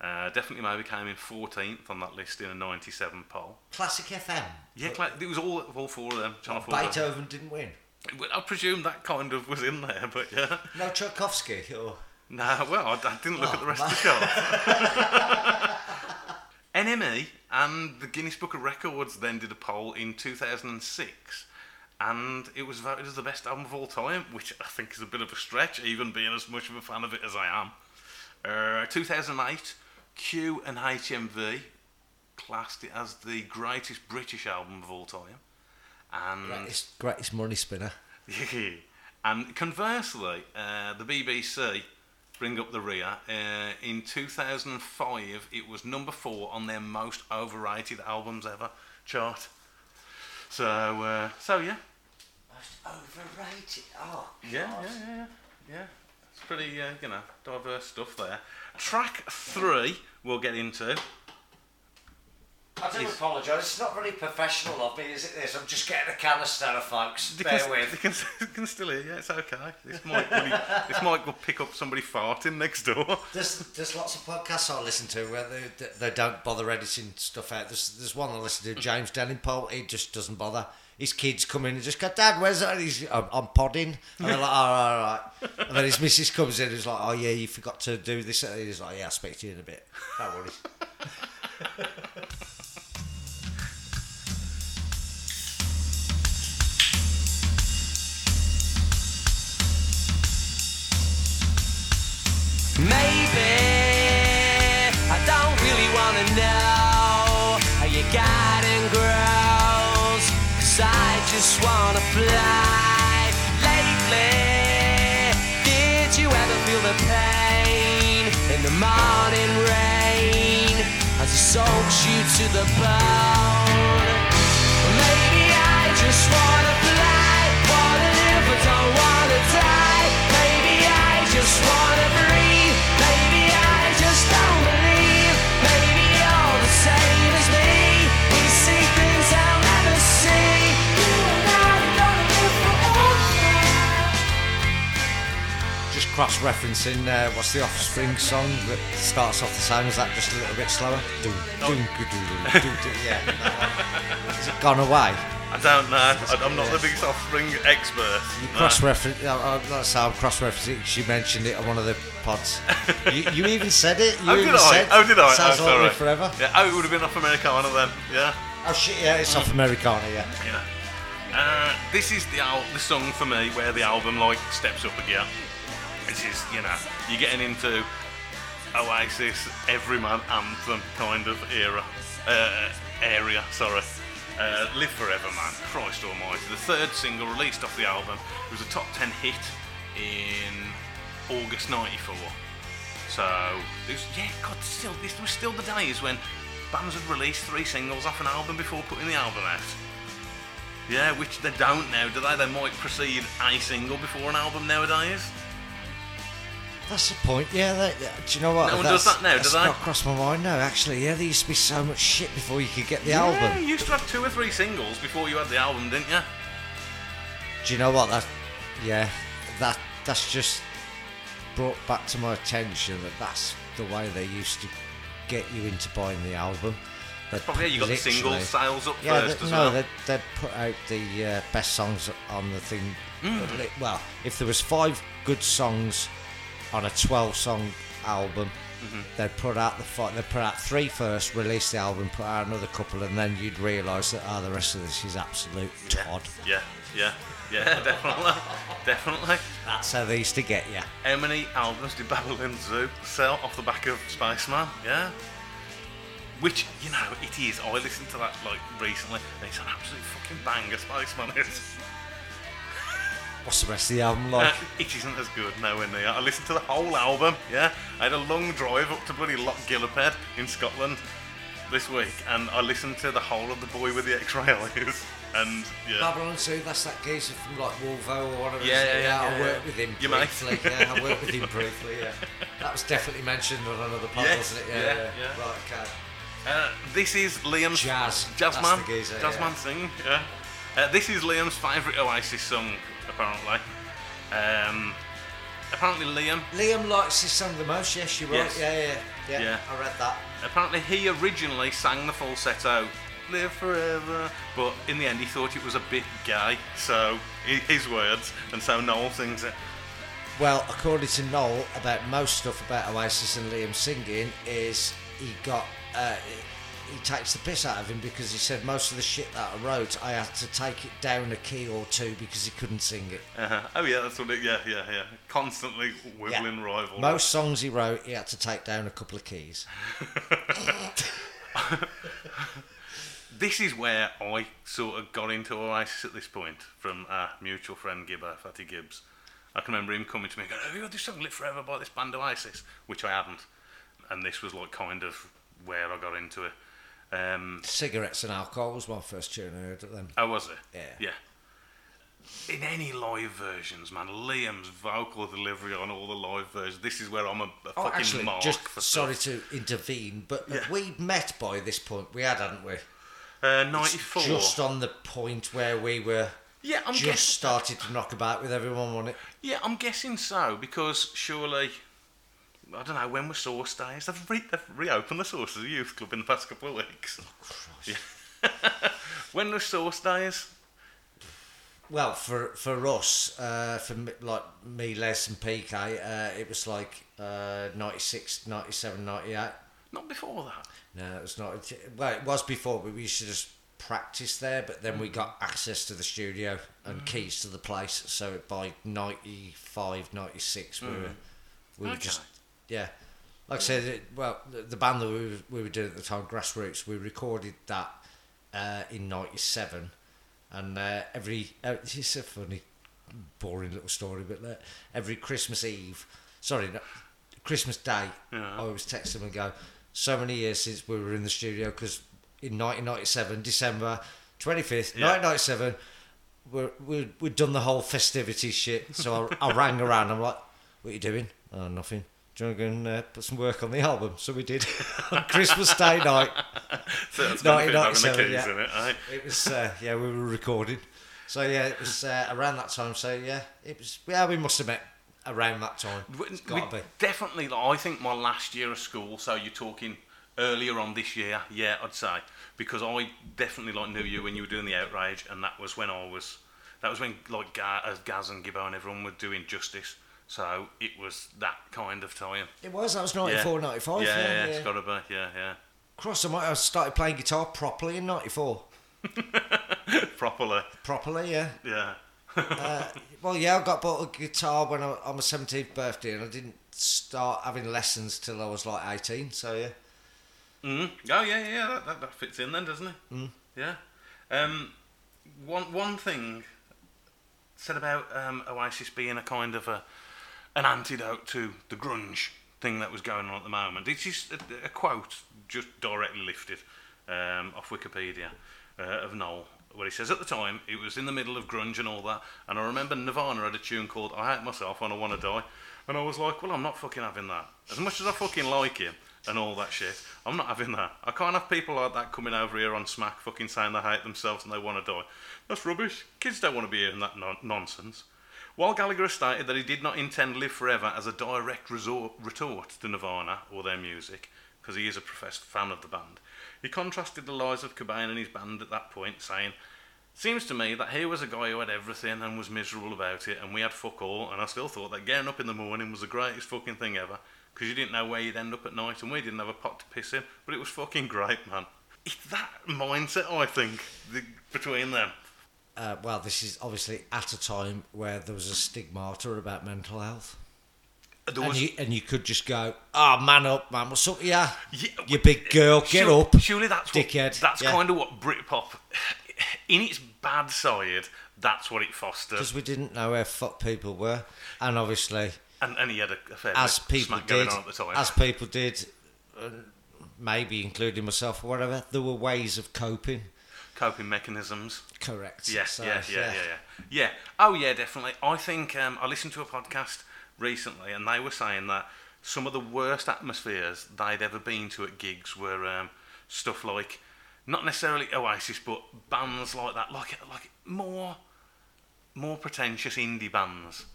Uh, definitely maybe came in 14th on that list in a 97 poll. Classic FM. Yeah, cla- it was all all four of them. Channel 4. Beethoven didn't win. I presume that kind of was in there, but yeah. No Tchaikovsky or Nah, well, I, I didn't look at the Oh, rest of the chart. NME and the Guinness Book of Records then did a poll in 2006, and it was voted as the best album of all time, which I think is a bit of a stretch, even being as much of a fan of it as I am. Uh, 2008, Q and HMV classed it as the greatest British album of all time. And Greatest, greatest money spinner. and conversely, uh, the BBC bring up the rear. Uh, in 2005, it was number four on their most overrated albums ever chart. So, uh, so yeah, Most overrated. Oh, yeah, yeah, yeah, yeah, yeah. It's pretty, uh, you know, diverse stuff there. Track three, we'll get into. I do apologise. It's not really professional of me, is it? This. I'm just getting a canister, folks. They Bear can, with. they can, they can still hear you. It's okay. This might really, this might go pick up somebody farting next door. There's, there's lots of podcasts I listen to where they, they don't bother editing stuff out. There's, there's one I listen to, James Delingpole, he just doesn't bother. His kids come in and just go, Dad, where's that? He's, I'm, I'm podding. And they're like, all right, all right. And then his missus comes in and is like, oh, yeah, you forgot to do this. And he's like, yeah, I'll speak to you in a bit. Don't worry. Maybe I don't really wanna know how your garden grows. Cause I just wanna fly. Lately, did you ever feel the pain in the morning rain as it soaks you to the bone? Maybe I just wanna fly, wanna live but don't wanna die. Maybe I just wanna cross referencing uh, what's the Offspring song that starts off the same as that, just a little bit slower? Yeah. Has it gone away? I don't know. I, I'm not the biggest offspring expert. No. Cross reference. Uh, that's how I'm cross referencing. She mentioned it on one of the pods. you, you even said it. You Oh, did even I? said. Oh, did I? Sounds oh, like. Forever. Yeah. Oh, it would have been off Americana then. Yeah. Oh shit! Yeah, it's off Americana. Yeah. Yeah. Uh, this is the al- the song for me where the album like steps up a gear. This is you know you're getting into Oasis everyman anthem kind of era uh, area. Sorry. Uh, Live Forever, man. Christ Almighty. The third single released off the album it was a top 10 hit in August 94. So, it was, yeah, God, still, this was still the days when bands would release three singles off an album before putting the album out. Yeah, which they don't now, do they? They might precede a single before an album nowadays. That's the point. Yeah. Yeah, do you know what? No one That's- does that now, do that's they? not crossed my mind. No, actually, yeah. There used to be so much shit before you could get the Yeah, album. you used to have two or three singles before you had the album, didn't you? Do you know what? That, yeah, that that's just brought back to my attention that that's the way they used to get you into buying the album. They'd Probably yeah, you got the single sales up Yeah, first they, as no, well. they'd, they'd put out the uh, best songs on the thing. Mm. Well, if there was five good songs on a twelve-song album, Mm-hmm. they'd put out the. They'd put out three first, release the album, put out another couple, and then you'd realise that oh, the rest of this is absolute Todd. Yeah, yeah, yeah, definitely, definitely. That's how they used to get you. How many albums did Babylon Zoo sell off the back of Spaceman? Yeah. Which, you know, it is. I listened to that like recently, and it's an absolute fucking banger. Spaceman is. What's the rest of the album like? Uh, it isn't as good nowhere near. I listened to the whole album. Yeah, I had a long drive up to bloody Lochgilphead in Scotland this week, and I listened to the whole of the Boy with the X-ray eyes. And yeah, Babylon Zoo, that's that geezer from like Wolvo or whatever. Yeah, is it? yeah, yeah, I worked yeah. with him Your mate. briefly. yeah, I worked with him briefly. Yeah, that was definitely mentioned on another pod, Yes, wasn't it? yeah, Yeah, yeah. Right, okay. Uh, this is Liam's Jazz. Jas Mann. That's the geezer, Jas Mann yeah. sing. Yeah. Uh, this is Liam's favourite Oasis song, apparently. Um, apparently Liam. Liam likes this song the most. Yes, you're right. Yeah, yeah, yeah, Yeah. I read that. Apparently he originally sang the falsetto, "Live Forever," but in the end he thought it was a bit gay. So his words, and so Noel sings it. Well, according to Noel, about most stuff about Oasis and Liam singing is he got uh, he takes the piss out of him because he said most of the shit that I wrote, I had to take it down a key or two because he couldn't sing it. Uh-huh. Oh yeah, that's what it. Yeah, yeah, yeah. Constantly whittling rival. Most songs he wrote, he had to take down a couple of keys. This is where I sort of got into Oasis at this point from our mutual friend Gibber, Fatty Gibbs. I can remember him coming to me and going, Have you heard this song Live Forever by this band Oasis? Which I hadn't. And this was like kind of where I got into it. Um, Cigarettes and alcohol was my first tune I heard of them. oh, was it? Yeah. Yeah. In any live versions, man, Liam's vocal delivery on all the live versions. This is where I'm a, a Oh, fucking actually, mark just for sorry stuff. to intervene, but Yeah. we met by this point. We had, hadn't we? Uh, It's 94. Just on the point where we were yeah, I'm just guessing. started to knock about with everyone, wasn't it? Yeah, I'm guessing so because surely, I don't know when were Source Days. They've, re- they've reopened the Source as a youth club in the past couple of weeks. Yeah. when was Source Days? Well, for for us, uh, for me, like me, Les, and PK, uh, it was like uh, 96, 97, 98. Not before that. No, it was not. Well, it was before, but we used to just practice there. But then we got access to the studio and keys to the place. So by 95, 96, we were we were Okay. just yeah. Like I said, it, well, the, the band that we were, we were doing at the time, Grassroots, we recorded that uh, in '97, and uh, every uh, it's a funny, boring little story, but uh, every Christmas Eve, sorry, no, Christmas Day, Yeah. I always text them and go, so many years since we were in the studio because in 1997, December 25th, Yeah. 1997, we're, we we'd done the whole festivity shit. So I, I rang around. I'm like, "What are you doing?" Oh, nothing. Do you want to go and uh, put some work on the album? So we did on Christmas Day night. So that's benefit having the keys yeah. in it, eh? It was uh, yeah, we were recording. So yeah, it was uh, around that time. So yeah, it was yeah, we must have met around that time. It's We- got to be. Definitely, like, I think my last year of school. So you're talking earlier on this year, yeah, I'd say because I definitely like knew you when you were doing the outrage, and that was when I was. That was when like Ga- Gaz and Gibbo and everyone were doing justice. So it was that kind of time. It was. That was Yeah. 94, 95. yeah, Yeah, yeah, yeah. it's got to be. Yeah, yeah. Cross, I might have started playing guitar properly in 94. Properly. Properly, yeah. Yeah. Uh, well, yeah, I got bought a guitar when I, on my 17th birthday, and I didn't start having lessons till I was like 18. So yeah, Mm. Oh yeah, yeah, that, that, that fits in then, doesn't it? Mm. Yeah. Um, one one thing said about um, Oasis being a kind of a an antidote to the grunge thing that was going on at the moment. It's just a, a quote just directly lifted um, off Wikipedia uh, of Noel, where he says at the time it was in the middle of grunge and all that, and I remember Nirvana had a tune called "I Hate Myself and I Want to Die," and I was like, well, I'm not fucking having that. As much as I fucking like him and all that shit, I'm not having that. I can't have people like that coming over here on Smack fucking saying they hate themselves and they want to die. That's rubbish. Kids don't want to be hearing that non- nonsense. While Gallagher has stated that he did not intend Live Forever as a direct retort to Nirvana or their music, because he is a professed fan of the band, he contrasted the lives of Cobain and his band at that point, saying, Seems to me that here was a guy who had everything and was miserable about it, and we had fuck all, and I still thought that getting up in the morning was the greatest fucking thing ever, because you didn't know where you'd end up at night, and we didn't have a pot to piss in, but it was fucking great, man. It's that mindset, I think, the, between them. Uh, well, this is obviously at a time where there was a stigmata about mental health. There And you, and you could just go, oh, man up, man, what's up ya? Yeah, you big girl, get Sur- up. Surely that's dickhead. What, that's Yeah. kind of what Britpop, in its bad side, that's what it fostered. Because we didn't know where fuck people were. And obviously, And, and he had a, fair as people smack going did, on at the time. as people did, maybe including myself or whatever, there were ways of coping. Coping mechanisms. Correct. Yeah, So, yeah, yeah, yeah, yeah, yeah. Oh, yeah, definitely. I think um, I listened to a podcast recently, and they were saying that some of the worst atmospheres they'd ever been to at gigs were um, stuff like, not necessarily Oasis, but bands like that, like like more, more pretentious indie bands,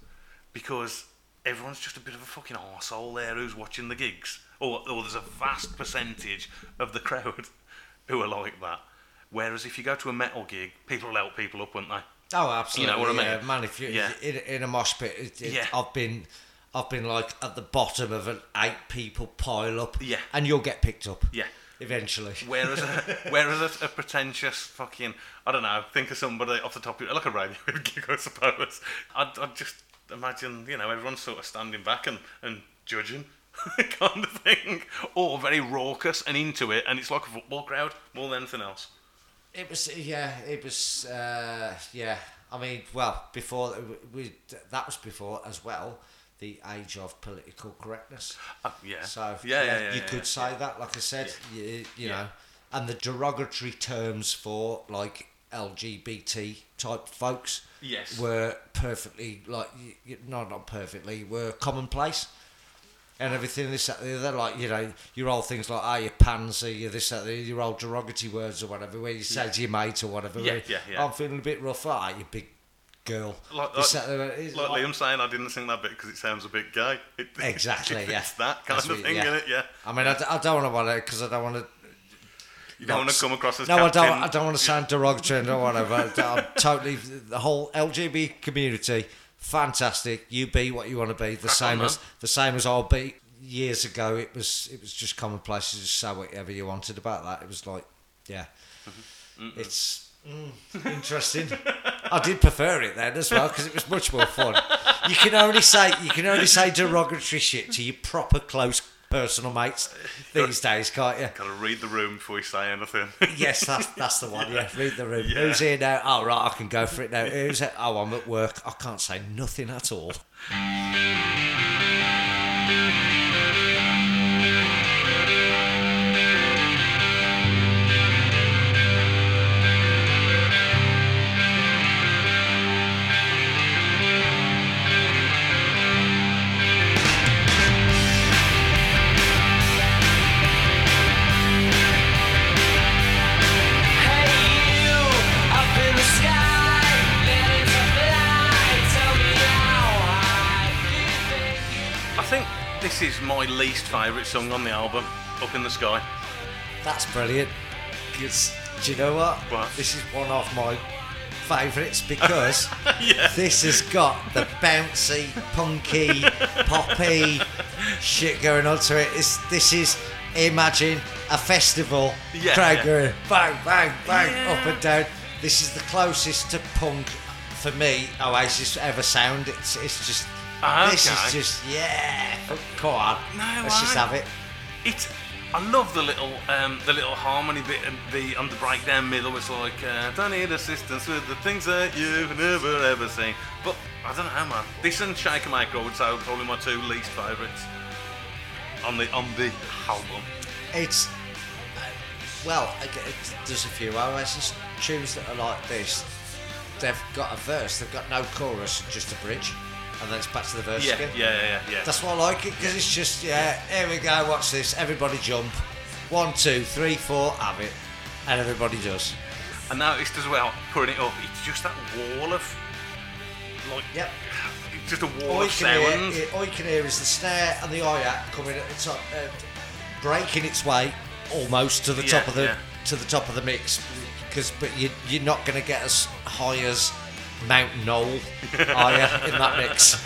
because everyone's just a bit of a fucking arsehole there who's watching the gigs, or or there's a vast percentage of the crowd who are like that. Whereas if you go to a metal gig, people will help people up, won't they? Oh, absolutely. You know what I mean? Man, if you Yeah. in, in a mosh pit, it, it, Yeah. I've been, I've been like at the bottom of an eight people pile up. Yeah. And you'll get picked up. Yeah. eventually. Whereas, a, whereas a, a pretentious fucking, I don't know, think of somebody off the top of like a radio gig, I suppose. I'd, I'd just imagine, you know, everyone's sort of standing back and, and judging, kind of thing, or very raucous and into it, and it's like a football crowd more than anything else. It was yeah. It was uh, yeah. I mean, well, before we that was before as well the age of political correctness. Uh, yeah. So yeah, yeah, yeah, you yeah, could say that, like I said, you, you know, and the derogatory terms for like LGBT type folks, Yes. were perfectly like no, not perfectly, were commonplace. And everything this that, the other, like you know, your old things like oh you pansy, you this that, the- your old derogatory words or whatever, where you say to your mate or whatever. Yeah, where, yeah, yeah. I'm feeling a bit rough. Ah, you big girl. Like, like, that, the other. It's like like- Liam saying, I didn't sing that bit because it sounds a bit gay. It, Exactly, it yeah. that kind That's of what- thing, yeah. innit? Yeah. I mean, I, d- I don't want to because I don't want to. You don't want to come across as No, Captain. I don't. I don't want to sound derogatory and whatever. I'm totally the whole LGBT community. Fantastic. You be what you want to be. The Crack same on, as the same as I'll be. Years ago, it was it was just commonplace to just say whatever you wanted about that. It was like, yeah, it's mm, interesting. I did prefer it then as well because it was much more fun. You can only say you can only say derogatory shit to your proper close personal mates these days, can't you? Gotta read the room before you say anything. Yes, that's, that's the one. Yeah, read the room. Yeah. Who's here now? Oh, right, I can go for it now. Who's it? Oh, I'm at work. I can't say nothing at all. This is my least favourite song on the album, Up in the Sky. That's brilliant. It's, do you know what? What? This is one of my favourites because Yeah. this has got the bouncy, punky, poppy shit going on to it. It's, this is, imagine a festival, Yeah, crowd yeah. going bang, bang, bang, Yeah. up and down. This is the closest to punk for me Oasis ever sound. It's, it's just, Ah, this is just, yeah. Come on, No let's just have it. It, I love the little, um, the little harmony bit, and the on the breakdown middle. It's like, uh, don't need assistance with the things that you've never ever seen. But I don't know, man. This and Shake and Make, I would say, are probably my two least favourites on the on the album. It's well, I get- it's- there's a few Oasis tunes that are like this. They've got a verse, they've got no chorus, just a bridge, and then it's back to the verse Yeah, again. yeah, yeah, yeah. yeah. That's what I like it because it's just yeah. Here we go. Watch this. Everybody jump. One, two, three, four. Have it, and everybody does. And I noticed as well, putting it up, it's just that wall of, like, Yep. just a wall All of can sounds. hear, all you can hear is the snare and the hi-hat coming at the top, uh, breaking its way almost to the Yeah, top of the yeah. to the top of the mix. Because, but you, you're not going to get as high as Mount Knoll, are you, in that mix?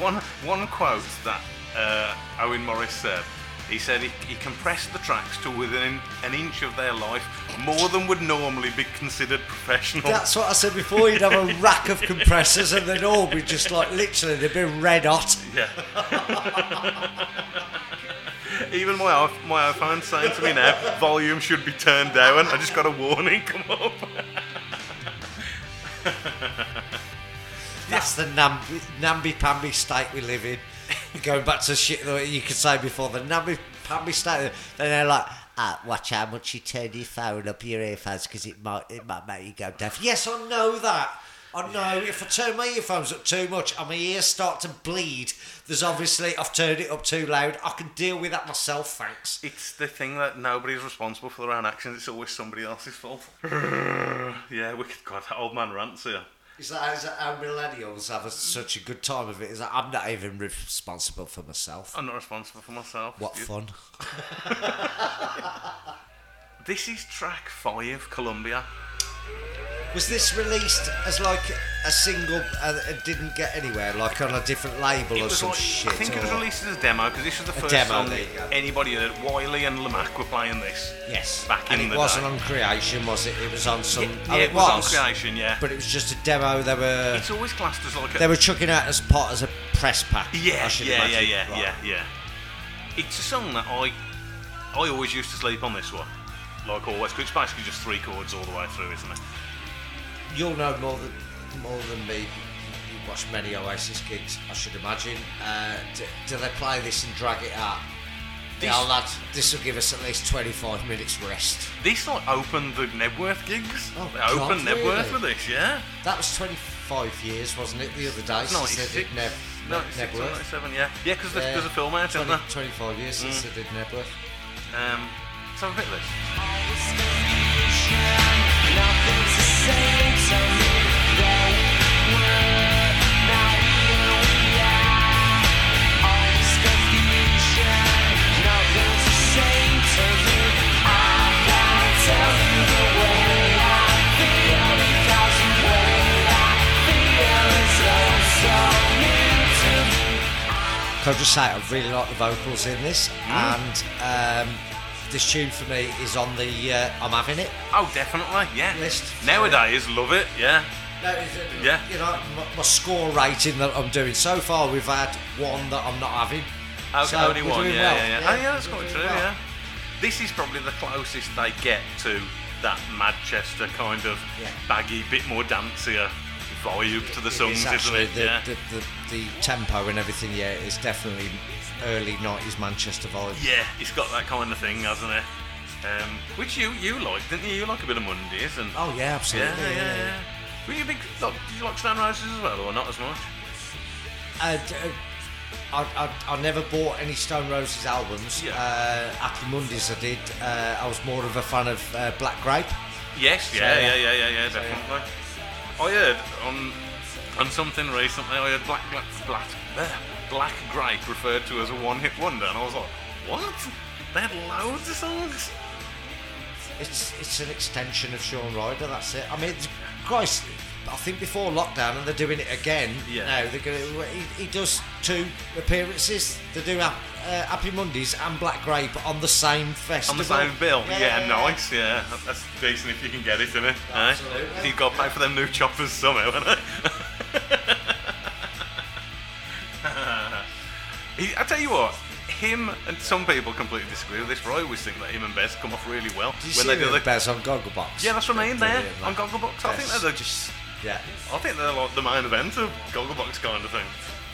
One one quote that uh, Owen Morris said. He said he, he compressed the tracks to within an inch of their life, more than would normally be considered professional. That's what I said before. You'd have a rack of compressors, and they'd all be just like literally, they'd be red hot. yeah. Even my my iPhone's saying to me now, volume should be turned down. I just got a warning come up. That's the namby, namby-pamby state we live in. Going back to shit that you could say before, the namby-pamby state. Then they're like, ah, watch how much you turn your phone up your earphones because it might, it might make you go deaf. Yes, I know that. Oh, I know if I turn my earphones up too much and my ears start to bleed, there's obviously, I've turned it up too loud. I can deal with that myself, thanks. It's the thing that nobody's responsible for their own actions. It's always somebody else's fault. yeah, we could God, that old man rants here. Is that, is that how millennials have a, such a good time of it? Is that I'm not even responsible for myself? I'm not responsible for myself. What You- fun. This is track five, Columbia. Was this released as like a single and it didn't get anywhere, like on a different label It or was some like, shit? I think it was released as a demo because this was the first demo, song there you go. anybody heard. Whiley and Lamacq were playing this. Yes. Back and in it the wasn't day. on Creation, was it? It was on some. Yeah, oh, it was on Creation, yeah. But it was just a demo. They were It's always classed as like a they were chucking out as part as a press pack. Yeah, yeah, yeah, yeah, Right. yeah, yeah. It's a song that I I always used to sleep on this one. Like always, 'cause it's basically just three chords all the way through, isn't it? You'll know more than more than me. You watch many Oasis gigs, I should imagine. Uh, do, do they play this and drag it out? This- Yeah, lad, this will give us at least 25 minutes rest. This like opened the Knebworth gigs. Oh, they God, opened Knebworth really? with this, yeah. That was 25 years, wasn't it, the other day? since they 96, did Neb, Neb, 96 Knebworth? 97, yeah. Yeah, because Yeah, there's a film out, isn't there? 25 years since they did Knebworth. Um, let's have a bit of this. Can I just say, I really like the vocals in this, Mm. and um, this tune for me is on the uh, I'm having it Oh, definitely, yeah. list. Nowadays, love it, yeah. No, Yeah. You know, my, my score rating that I'm doing so far, we've had one that I'm not having. Okay, So only one, doing yeah, well. yeah, yeah. Yeah, Oh, yeah, that's we're quite true, well. yeah. This is probably the closest they get to that Manchester kind of Yeah. baggy, bit more dancier vibe to the songs, is isn't it? the, yeah. the, the, the tempo and everything. Yeah, is definitely early '90s Manchester vibe. yeah, it's got that kind of thing, hasn't it? Um, which you you like, didn't you? You like a bit of Mondays and Oh yeah, absolutely. yeah, yeah, yeah. Were you a big? Like, did you like Stone Roses as well, or not as much? Uh, I, I, I never bought any Stone Roses albums. Yeah. Uh, Happy Mondays I did. Uh, I was more of a fan of uh, Black Grape. Yes, yeah, yeah. yeah, yeah, yeah, yeah, definitely. I heard on on something recently. I heard Black Black Black, Black Grape referred to as a one-hit wonder, and I was like, what? They had loads of songs. It's it's an extension of Shaun Ryder. That's it. I mean, Christ, I think before lockdown, and they're doing it again. Yeah. Now they're gonna. He, he does two appearances. They do uh, Happy Mondays and Black Grape on the same festival. On the same bill, yeah, yeah, yeah. nice, yeah. That- That's decent if you can get it, isn't it? Eh? Absolutely. You've got to pay for them new choppers somehow, haven't He, I tell you what, him and some people completely disagree with this, but I always think that him and Bez come off really well Did you when see they do the the. Bez on Gogglebox? Yeah, that's what I mean. There on. Gogglebox, I think they're just. Yeah. I think they're like the main event of Gogglebox kind of thing.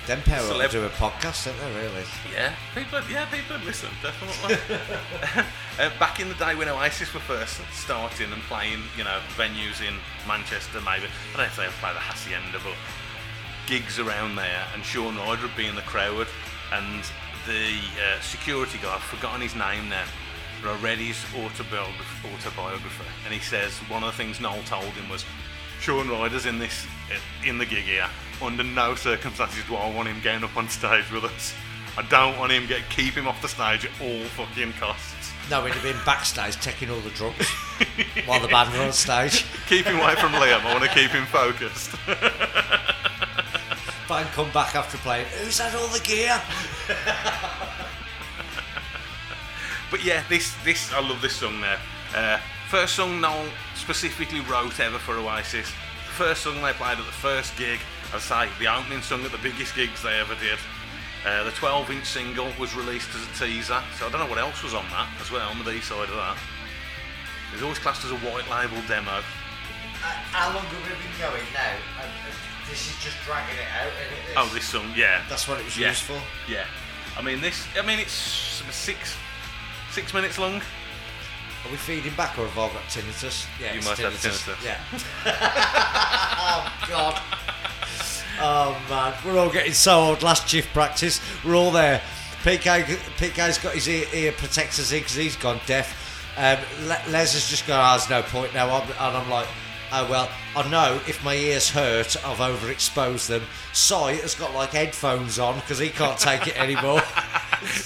Them pair ought Celeb- to do a podcast, don't they? Really? Yeah, people. Yeah, people listen definitely. uh, back in the day when Oasis were first starting and playing, you know, venues in Manchester, maybe I don't know if they play the Hacienda, but gigs around there, and Shaun Ryder would be in the crowd, and the uh, security guy, I've forgotten his name now, but I read his autobiography, autobiography, and he says one of the things Noel told him was, Shaun Ryder's in this in the gig here. Under no circumstances do I want him getting up on stage with us. I don't want him get keep him off the stage at all fucking costs. No, he'd have been backstage taking all the drugs while the band were on stage. Keep him away from Liam. I want to keep him focused. Band come back after playing. Who's had all the gear? But yeah, this this I love this song there. Uh, first song Noel specifically wrote ever for Oasis. First song they played at the first gig. I say the opening song at the biggest gigs they ever did. Uh, the 12-inch single was released as a teaser, so I don't know what else was on that as well on the B side of that. It was always classed as a white label demo. Uh, how long have we been going now? And, and this is just dragging it out. Isn't it? Oh, this song, yeah. That's what it was yeah. used for. Yeah. I mean this. I mean it's six six minutes long. Are we feeding back or have I got tinnitus? Yeah, You it's might have tinnitus. Yeah. oh God. Oh man, we're all getting so old. Last shift practice, we're all there. PK, PK's got his ear, ear protectors in because he's gone deaf. Um, Les has just gone. Oh, there's no point now. I'm, and I'm like, oh well. I know if my ears hurt, I've overexposed them. Cy has got like headphones on because he can't take it anymore.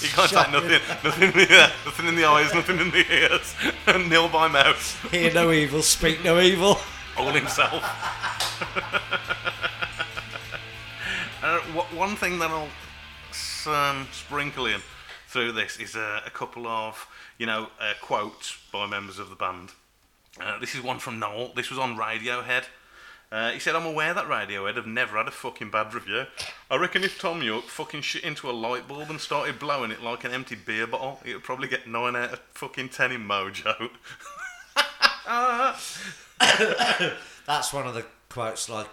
You can't take nothing, nothing in the ear, nothing in the eyes, nothing in the ears, and nil by mouth. Hear no evil, speak no evil. all himself. uh, one thing that I'll um, sprinkle in through this is uh, a couple of, you know, uh, quotes by members of the band. Uh, this is one from Noel. This was on Radiohead. Uh, he said, I'm aware that Radiohead have never had a fucking bad review. I reckon if Thom Yorke fucking shit into a light bulb and started blowing it like an empty beer bottle, would probably get 9 out of fucking 10 in Mojo. That's one of the quotes like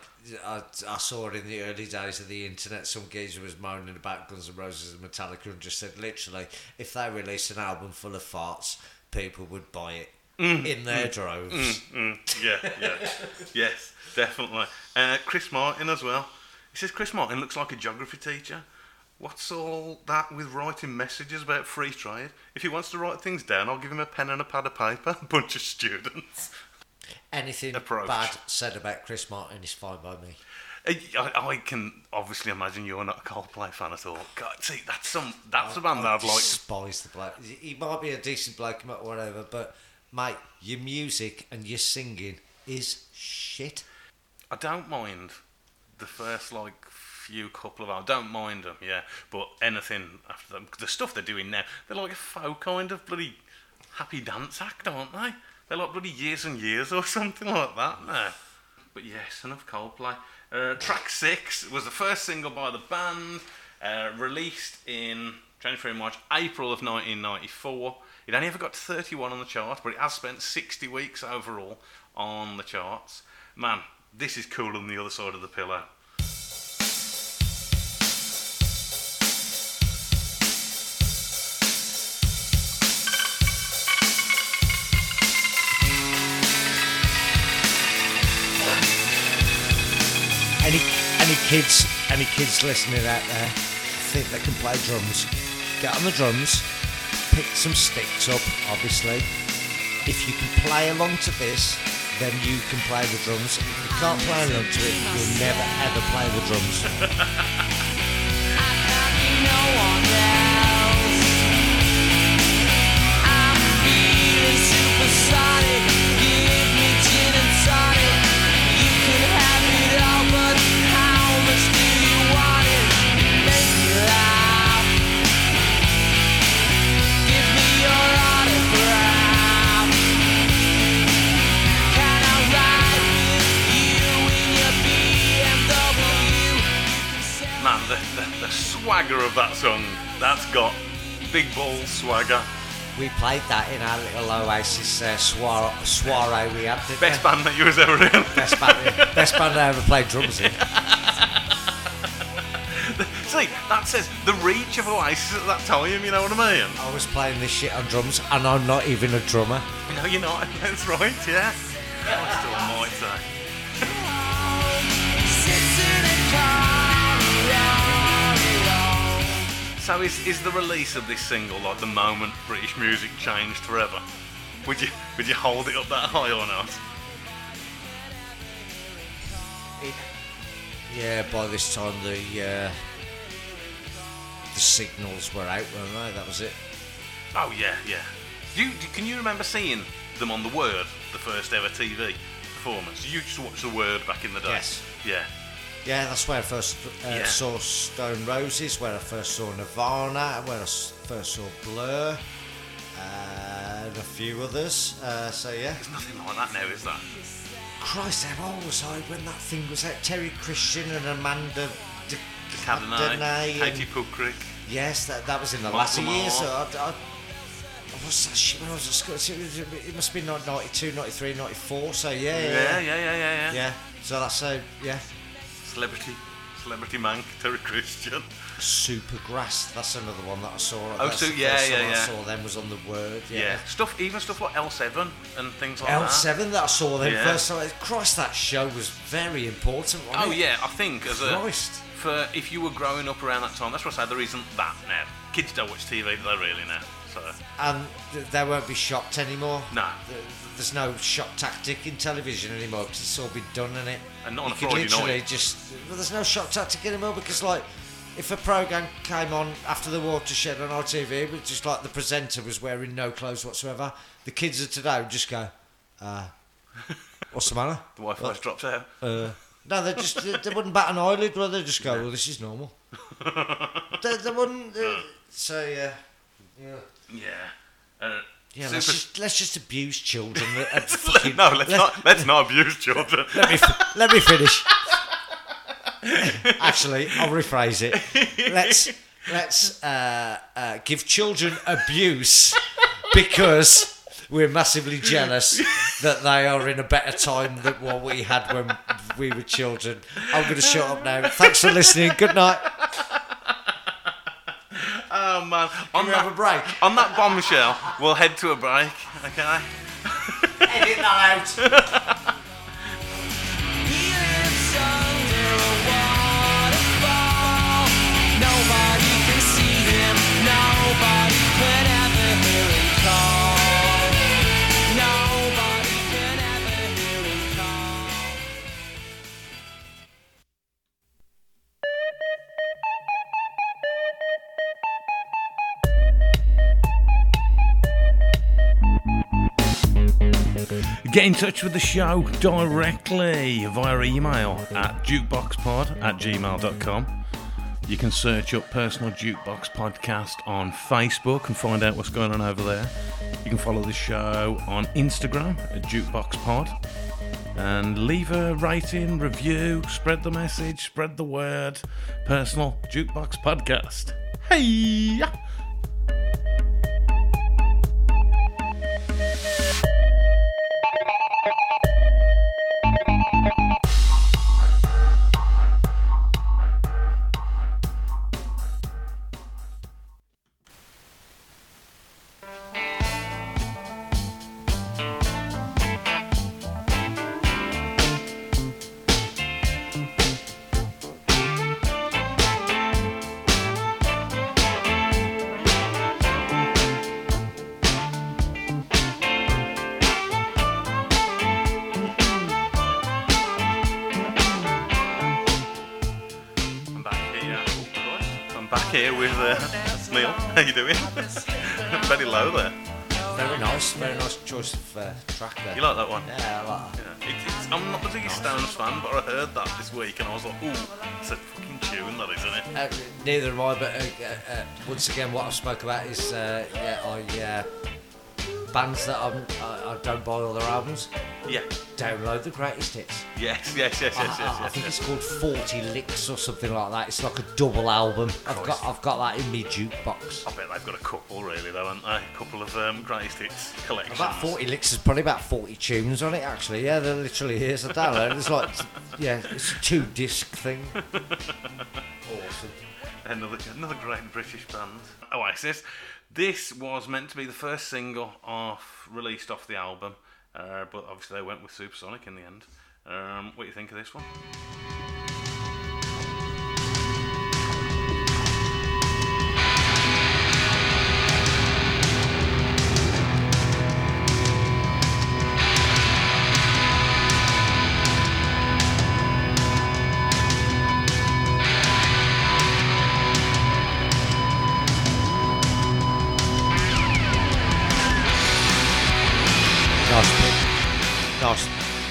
I, I saw it in the early days of the internet. Some geezer was moaning about Guns N' Roses and Metallica and just said literally, if they released an album full of farts, people would buy it in their droves. Mm, yeah, yeah. yes, definitely. Uh, Chris Martin as well. He says Chris Martin looks like a geography teacher. What's all that with writing messages about free trade? If he wants to write things down, I'll give him a pen and a pad of paper. A bunch of students. Anything Approach. bad said about Chris Martin is fine by me. Uh, I, I can obviously imagine you're not a Coldplay fan at all. God, see, that's some that's a band that I'd like to. despise the bloke. He might be a decent bloke, or whatever, but mate, your music and your singing is shit. I don't mind the first like few couple of. I don't mind them, yeah. But anything after them, the stuff they're doing now, they're like a faux kind of bloody happy dance act, aren't they? They're like bloody years and years or something like that. But yes, enough Coldplay. Uh, track six was the first single by the band, uh, released in 23 March, April of 1994. It only ever got to 31 on the chart, but it has spent 60 weeks overall on the charts. Man, this is cooler than the other side of the pillow. Any any kids any kids listening out there think they can play drums? Get on the drums, pick some sticks up, obviously. If you can play along to this, then you can play the drums. If you can't play along to it, you'll never ever play the drums. swagger of that song, that's got big ball swagger. We played that in our little Oasis uh, soir- soiree we had. didn't Best we? band that you was ever in. best band, best band I ever played drums in. See, that says the reach of Oasis at that time, you know what I mean? I was playing this shit on drums, and I'm not even a drummer. No, you're not. That's right, yeah. I still might say. So is, is the release of this single like the moment British music changed forever? Would you would you hold it up that high or not? Yeah, by this time the uh, the signals were out, weren't they? That was it. Oh yeah, yeah. You, can you remember seeing them on the Word, the first ever TV performance? You just watch the Word back in the day? Yes. Yeah. Yeah, that's where I first uh, Yeah. saw Stone Roses, where I first saw Nirvana, where I first saw Blur, uh, and a few others. Uh, so yeah. There's nothing like that now, is there? Christ, how old was I when that thing was out? Terry Christian and Amanda D- Cadenet, Cadenet Katie Puckrick. Yes, that, that was in the Michael years. Moore. So I, I, that shit when I was at school? It, must have been 92, 93, 94. So yeah, yeah, Yeah, yeah, yeah, yeah, yeah. Yeah, so that's so yeah. Celebrity, celebrity mank, Terry Christian. Supergrass, that's another one that I saw. Oh, That's so- the yeah, first yeah, one yeah. I saw them was on the Word. Yeah. Yeah. Stuff, even stuff like L7 and things like that. L7 that I saw them Yeah. first. So Christ, that show was very important. Oh it? yeah, I think as a Christ. for if you were growing up around that time, that's what I say. There isn't that now. Kids don't watch TV, do they really now? So and th- they won't be shocked anymore. No. Th- There's no shock tactic in television anymore because it's all been done in it. And not on you a Friday literally night. just. Well, there's no shock tactic anymore because like. If a program came on after the watershed on ITV, it was just like the presenter was wearing no clothes whatsoever. The kids of today would just go, uh, What's the matter? The Wi-Fi drops out. Uh, no, they just they, they wouldn't bat an eyelid. Well, they just go, "Well, this is normal." they, they wouldn't. Uh, so yeah, yeah, Yeah. Uh, yeah. Let's just let's just abuse children. fucking- no, let's let- not. Let's not abuse children. Let me let me finish. Actually, I'll rephrase it. Let's let's uh, uh, give children abuse because we're massively jealous that they are in a better time than what we had when we were children. I'm going to shut up now. Thanks for listening. Good night. Oh man. On we have a that, break? on that bombshell, we'll head to a break. Okay. Edit that out. Get in touch with the show directly via email at jukeboxpod at gmail.com. You can search up Personal Jukebox Podcast on Facebook and find out what's going on over there. You can follow the show on Instagram at jukeboxpod and leave a rating, review, spread the message, spread the word. Personal Jukebox Podcast. Hey! Uh, track there. You like that one? Yeah, I like that. Yeah. It, I'm not the biggest Stones fan, but I heard that this week and I was like, ooh, it's a fucking tune, that isn't it? Uh, neither am I, but uh, uh, uh, once again, what I spoke about is uh, yeah, I bands that I'm, I, I don't buy all their albums. Yeah. Download the greatest hits. Yes, yes, yes, yes, I, yes, I- I yes. think yes. it's called Forty Licks or something like that. It's like a double album. I've got I've got that in my jukebox. I bet they've got a couple, really, though, haven't they? A couple of um, greatest hits collections. About 40 licks is probably about 40 tunes on it, actually. Yeah, there literally is. I download. It's like, yeah, it's a two disc thing. Awesome. Another, another great British band. Oasis. This was meant to be the first single off released off the album, uh, but obviously they went with Supersonic in the end. Um, what do you think of this one?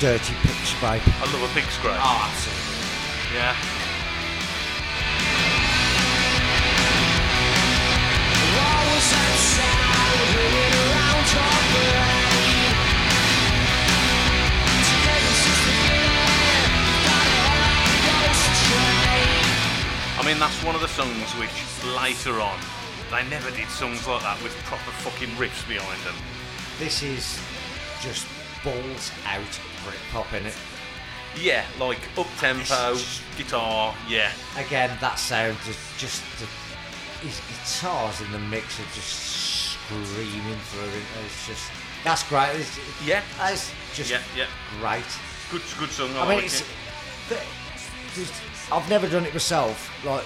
Dirty scrape. I love a big scrape. Oh, absolutely. Yeah. What was that sound ringing around your brain? Together since the beginning, got it all on the ghost train. I mean, that's one of the songs which later on they never did songs like that with proper fucking riffs behind them. This is just balls out Britpop in it. Yeah, like up tempo, guitar, yeah. Again, that sound is just the, his guitars in the mix are just screaming through it. It's just that's great. It's, Yeah. that's just Yeah, yeah. great. Good, good song. I, I mean, like it's, it. the, I've never done it myself. Like,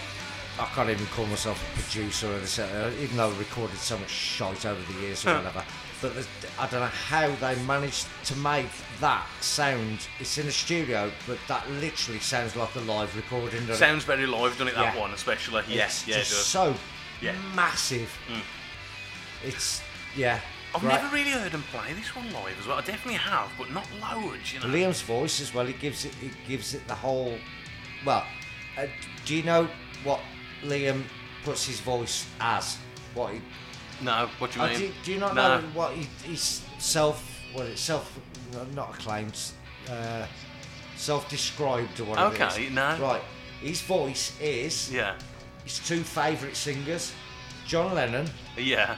I can't even call myself a producer or even though I've recorded so much shite over the years or whatever. But I don't know how they managed to make that sound. It's in a studio, but that literally sounds like a live recording. doesn't it? Sounds very live, doesn't it? That Yeah. one, especially. Yes, yeah, it just so Yeah. massive. Mm. It's yeah, I've Right. never really heard him play this one live as well. I definitely have, but not loads, you know. Liam's voice as well. He gives it. It gives it the whole. Well, uh, do you know what Liam puts his voice as? What he? No, what do you Oh, mean? do, you, do you not No. know what he, he's self? What it's self? Not acclaimed. Uh, self-described or whatever. it Okay, is. no. Right. His voice is Yeah, his two favourite singers, John Lennon yeah.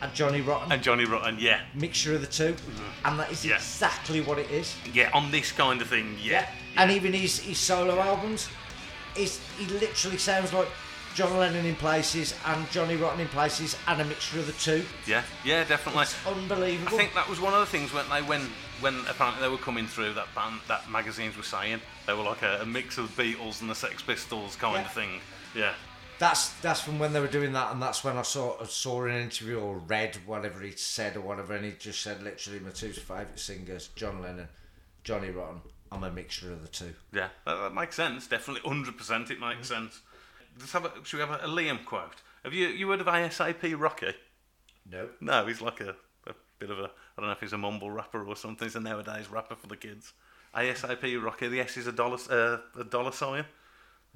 and Johnny Rotten. And Johnny Rotten, yeah. mixture of the 2 and that is Mm-hmm. Yeah. exactly what it is. Yeah, on this kind of thing, yeah. And even his, his solo albums, is he literally sounds like John Lennon in places and Johnny Rotten in places and a mixture of the two. Yeah, yeah, definitely. It's unbelievable. I think that was one of the things when they when when apparently they were coming through that band that magazines were saying they were like a, a mix of the Beatles and the Sex Pistols kind Yeah. of thing. Yeah. that's that's from when they were doing that, and that's when I saw saw an interview or read whatever he said or whatever, and he just said literally my two favourite singers, John Lennon, Johnny Rotten. I'm a mixture of the two. Yeah, that, that makes sense. Definitely, hundred percent, it makes mm. sense. Let's have a, should we have a, a Liam quote? Have you you heard of ASAP Rocky? No. No, he's like a, a bit of a I don't know if he's a mumble rapper or something. He's a nowadays rapper for the kids. ASAP Rocky. The S is a dollar uh, a dollar sign.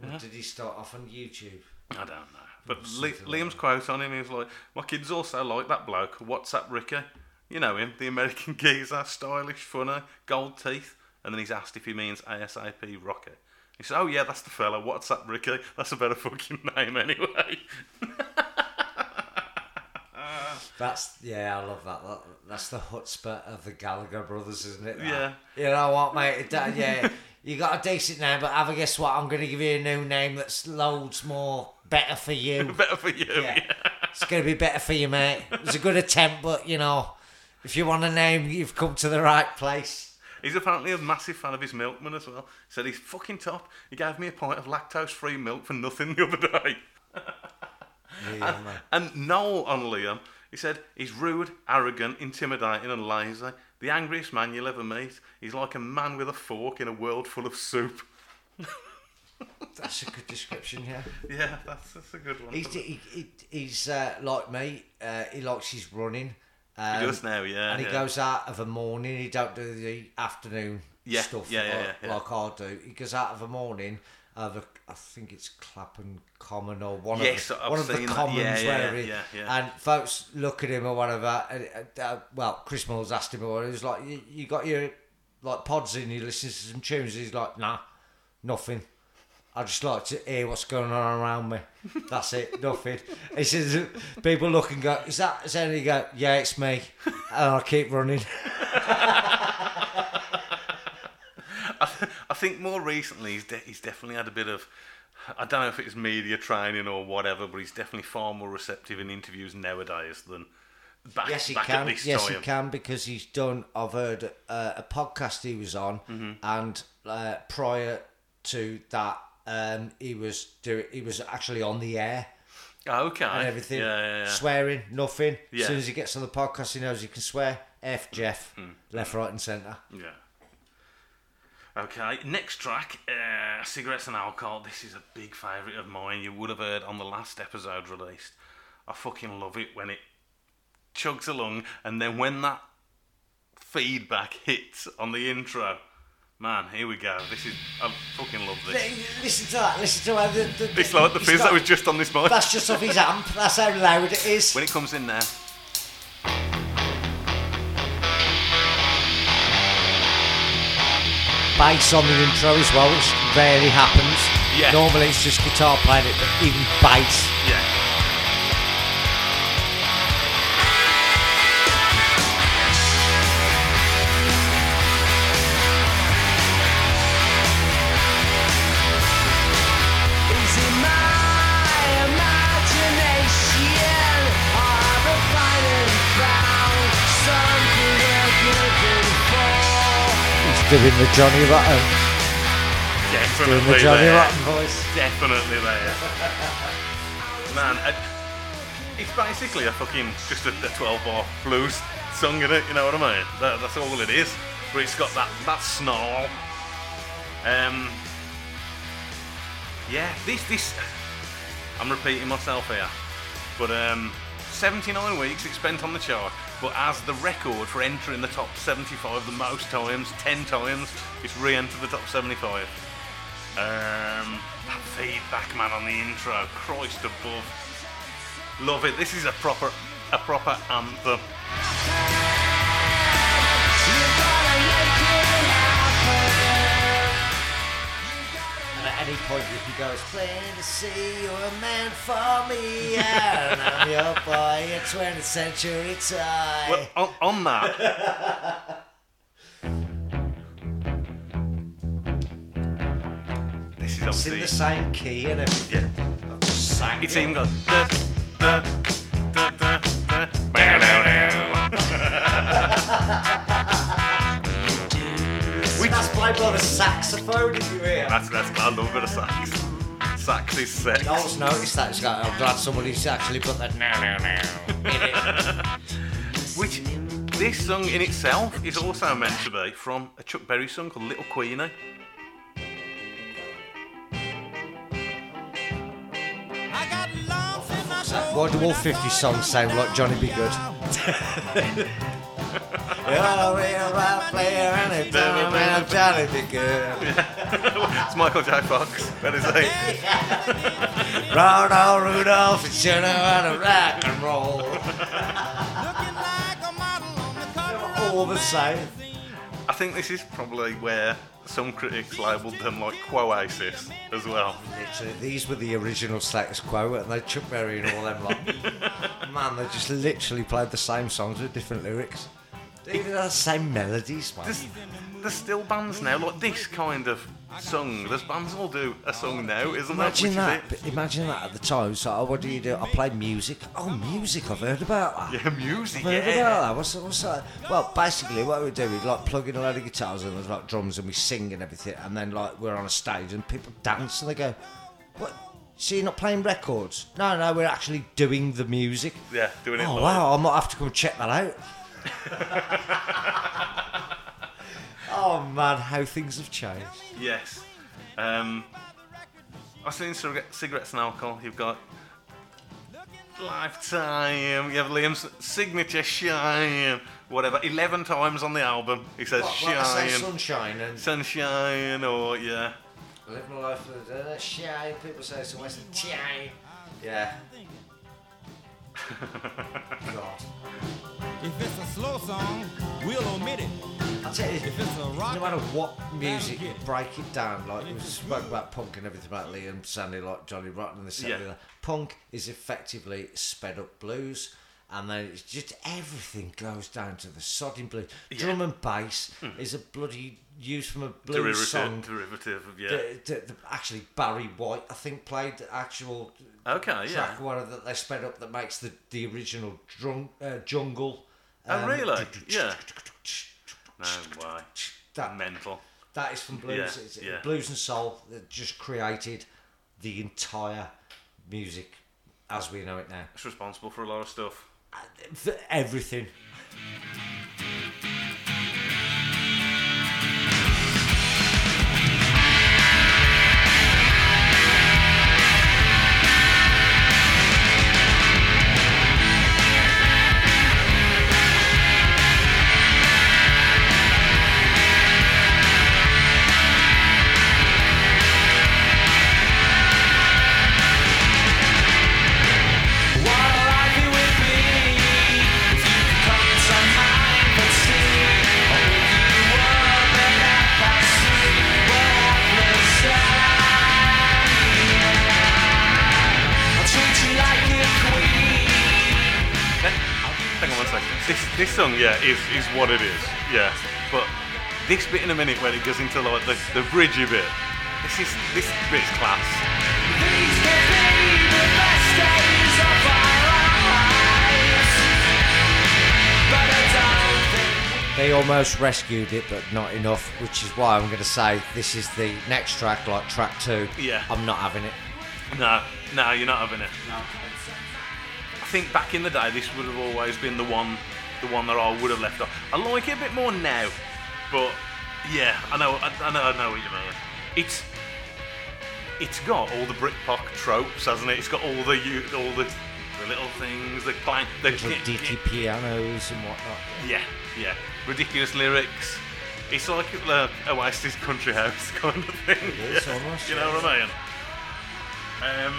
Did he start off on YouTube? I don't know. But Li- Liam's quote on him is like, "My kids also like that bloke. What's up, Ricky? You know him, the American geezer, stylish, funny, gold teeth." And then he's asked if he means ASAP Rocky. He said, "Oh yeah, that's the fella. What's up, Ricky? That's a better fucking name anyway." That's yeah, I love that. that that's the chutzpah of the Gallagher brothers, isn't it? that? Yeah. You know what, mate? That- yeah, you got a decent name, but have a guess what? I'm going to give you a new name that's loads more better for you. better for you. Yeah. yeah. It's going to be better for you, mate. It was a good attempt, but you know, if you want a name, you've come to the right place. He's apparently a massive fan of his milkman as well. He said he's fucking top. He gave me a pint of lactose-free milk for nothing the other day. Yeah, mate. And Noel on Liam, he said he's rude, arrogant, intimidating, and lazy. The angriest man you'll ever meet. He's like a man with a fork in a world full of soup. That's a good description, yeah. Yeah, that's, that's a good one. He's, he, he, he's uh, like me. Uh, he likes his running. Um, he does now, yeah. and he yeah. goes out of a morning. He don't do the afternoon Yeah, stuff yeah, yeah, like, yeah, like I do. He goes out of a morning. Of a, I think it's Clapham Common or one Yes, of the, I've one of the commons Yeah, yeah, where he, yeah, yeah. and folks look at him or whatever. And, uh, uh, well, Chris Moyles asked him, or he was like, you, "You got your like pods in? You listen to some tunes?" He's like, "Nah, nothing." I just like to hear what's going on around me. That's it, nothing. He says, people look and go, is that, is that, and he go, yeah, it's me. And I keep running. I, th- I think more recently he's, de- he's definitely had a bit of. I don't know if it's media training or whatever, but he's definitely far more receptive in interviews nowadays than back, Yes, he can. at this Yes, time. he can because he's done. I've heard uh, a podcast he was on, Mm-hmm. and uh, prior to that, um, he was doing. He was actually on the air Oh, okay. and everything, Yeah, yeah, yeah. swearing, nothing. As soon as he gets on the podcast, he knows he can swear. F Jeff, Hmm. left, right, and centre. Yeah. Okay, next track, uh, Cigarettes and Alcohol. This is a big favourite of mine. You would have heard on the last episode released. I fucking love it when it chugs along and then when that feedback hits on the intro. Man, here we go. This is. I fucking love this. Listen to that. Listen to how the. the It's like the fizz got- that was just on this mic. That's just off his amp. That's how loud it is. When it comes in there. bass on the intro as well, which rarely happens. Yeah. Normally it's just guitar playing it, but even bass. Yeah. Doing the Johnny Rotten, doing Definitely the Johnny there. Rotten voice. Definitely there. Man, uh, it's basically a fucking just a, a 12 bar blues song in it, you know what I mean? That, that's all it is. But it's got that, that snarl. Um, yeah, this, this, I'm repeating myself here. But um, 79 weeks it spent on the chart. But as the record for entering the top 75 the most times, 10 times, it's re-entered the top 75. Um, that feedback, man, on the intro, Christ above, love it. This is a proper, a proper anthem. Any point you can go, it's plain to see you're a man for me, and I'm your boy, a 20th century toy. Well, on, on that. this is it's in the same key and everything. Yeah. I've just sang It's it. even got. That's played by the saxophone, if you hear. that's, that's, I love a bit of sax. Sax is sex. I always noticed that. It's like, I'm glad somebody's actually put that now, now, now. Which, this song in itself is also meant to be from a Chuck Berry song called Little Queenie. Why do all 50 songs sound like Johnny B. Goode? You're a real rock player and a dumb man, Johnny B. Goode. It's Michael J. Fox. That is it. Ronald Rudolph, it's you know how to rock and roll. All the same. I think this is probably where some critics labelled them like Quoasis as well. Literally, uh, these were the original status quo, and they Chuck Berry and all them lot. Man, they just literally played the same songs with different lyrics. Even the same melodies, man. There's, there's still bands now like this kind of song. There's bands will do a song now, isn't Imagine that. Which is Imagine that at the time. So, oh, what do you do? I play music. Oh, music. I've heard about that. Yeah, music. I've heard Yeah. about that. What's, what's that? Well, basically, what we do, we like plug in a load of guitars and there's like drums and we sing and everything, and then like we're on a stage and people dance and they go, "What? So you're not playing records? No, no, we're actually doing the music." Yeah, doing it Oh live. wow! I might have to come check that out. oh man, how things have changed. Yes. Um, I've seen cigarettes and alcohol. You've got Lifetime. You have Liam's signature Shine. Whatever. 11 times on the album. He says What, I say Shine. sunshine and Sunshine or, yeah. live my life with uh, shine. People say it's always shine. Yeah. God. If it's a slow song, we'll omit it. I tell If it's a rock, no matter what music, get it. break it down. Like we spoke about punk and everything about Liam Sandy, like Johnny Rotten and this and Yeah. that. Punk is effectively sped up blues, and then it's just everything goes down to the sodding blues. Drum and bass is a bloody used from a blues Derivative, song. derivative of, yeah. The- the- the- actually, Barry White, I think, played the actual Okay, yeah. track one of that they sped up that makes the the original drunk, uh, jungle. Oh, um, really? Yeah. No way. That Mental. That is from blues. Yeah, it's yeah. Blues and soul that just created the entire music as we know it now. It's responsible for a lot of stuff. For everything. Is is what it is. Yeah. But this bit in a minute when it goes into like the, the bridgey bit, this is this bit's class. These can be the best days of our lives. But I don't think They almost rescued it, but not enough, which is why I'm going to say this is the next track, like track two. Yeah. I'm not having it. No, no, you're not having it. No. I think back in the day, this would have always been the one, the one that I would have left off. I like it a bit more now, but yeah, I know, I, I know, I know what you mean. It's, it's got all the Britpop tropes, hasn't it? It's got all the, all the, the little things, the clang, the Little ditty pianos and whatnot. yeah, yeah, ridiculous lyrics. It's like uh, Oasis Country House kind of thing. It is almost, you know yeah. what I mean? Um,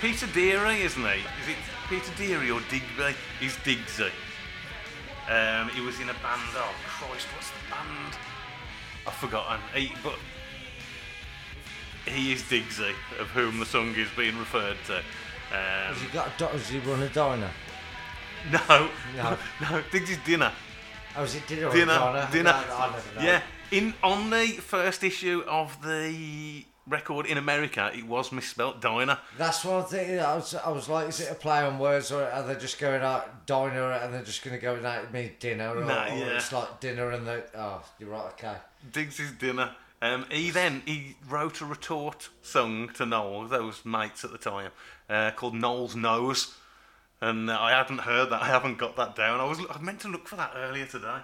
Peter Deary, isn't he? Is it Peter Deary or Digby? He's Digsy. Um, he was in a band. Oh Christ, what's the band? I've forgotten. He, but he is Digsy, of whom the song is being referred to. Um, Has he got a do- Has he run a diner? no, No. no, Digsy's dinner. Oh, is it dinner or dinner, dinner. I, I never know. Yeah, in on the first issue of the record in America, it was misspelt diner. That's one thing. I was, I was like, is it a play on words, or are they just going out diner and they're just going to go out and mean dinner, or, Nah, or yeah. it's like dinner and the oh, you're right, okay. Digsy's dinner. Um, he then he wrote a retort song to Noel, those mates at the time, uh, called Noel's Nose, and uh, I hadn't heard that. I haven't got that down. I was I meant to look for that earlier today.